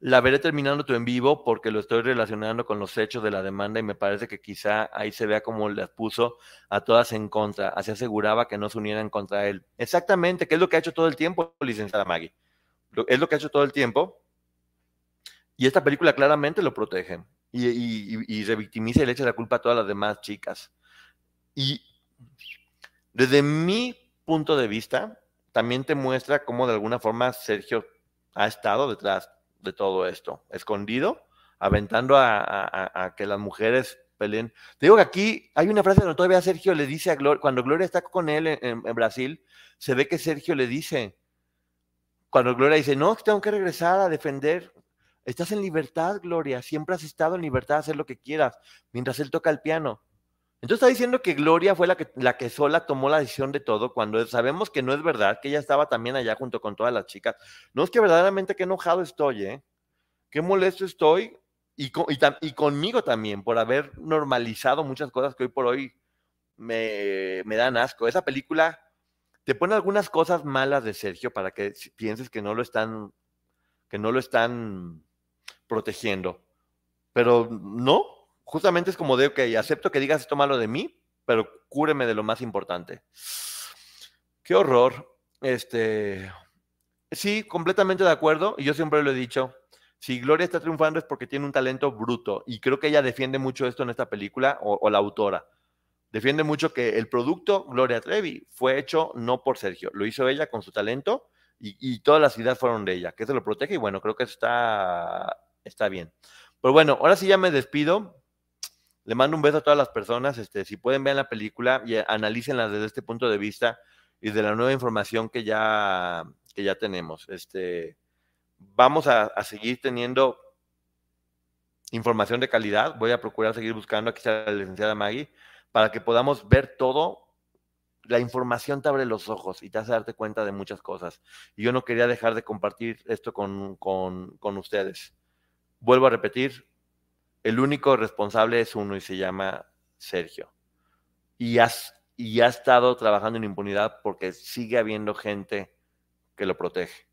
La veré terminando tu en vivo porque lo estoy relacionando con los hechos de la demanda y me parece que quizá ahí se vea como las puso a todas en contra. Así aseguraba que no se unieran contra él. Exactamente, que es lo que ha hecho todo el tiempo, licenciada Maggie. Es lo que ha hecho todo el tiempo. Y esta película claramente lo protege y, y, y revictimiza y le echa la culpa a todas las demás chicas. Y desde mi punto de vista, también te muestra cómo de alguna forma Sergio ha estado detrás de todo esto, escondido, aventando a, que las mujeres peleen. Te digo que aquí hay una frase donde todavía Sergio le dice a Gloria, cuando Gloria está con él en, Brasil, se ve que Sergio le dice, cuando Gloria dice, no, tengo que regresar a defender, estás en libertad, Gloria, siempre has estado en libertad de hacer lo que quieras, mientras él toca el piano. Entonces está diciendo que Gloria fue la que, la que sola tomó la decisión de todo, cuando sabemos que no es verdad, que ella estaba también allá junto con todas las chicas. No es que verdaderamente qué enojado estoy, ¿eh? Qué molesto estoy y, conmigo también por haber normalizado muchas cosas que hoy por hoy me, me dan asco. Esa película te pone algunas cosas malas de Sergio para que pienses que no lo están, que no lo están protegiendo. Pero no, justamente es como de, ok, acepto que digas esto malo de mí, pero cúreme de lo más importante. Qué horror. Este, sí, completamente de acuerdo. Y yo siempre lo he dicho. Si Gloria está triunfando es porque tiene un talento bruto. Y creo que ella defiende mucho esto en esta película, o, la autora. Defiende mucho que el producto Gloria Trevi fue hecho no por Sergio. Lo hizo ella con su talento y, y todas las ideas fueron de ella. Que se lo protege y bueno, creo que está, está bien. Pero bueno, ahora sí ya me despido. Le mando un beso a todas las personas. Este, si pueden ver la película y analícenla desde este punto de vista y de la nueva información que ya, que ya tenemos. Este, vamos a, seguir teniendo información de calidad. Voy a procurar seguir buscando, aquí está la licenciada Maggie, para que podamos ver todo. La información te abre los ojos y te hace darte cuenta de muchas cosas. Y yo no quería dejar de compartir esto con, con, con ustedes. Vuelvo a repetir, el único responsable es uno y se llama Sergio. Y, has, y ha estado trabajando en impunidad porque sigue habiendo gente que lo protege.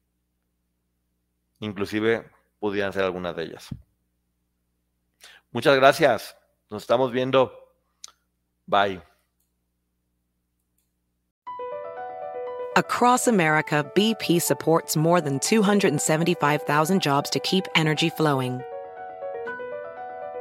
Inclusive pudieran ser algunas de ellas. Muchas gracias. Nos estamos viendo. Bye. Across America, BP supports more than 275,000 jobs to keep energy flowing.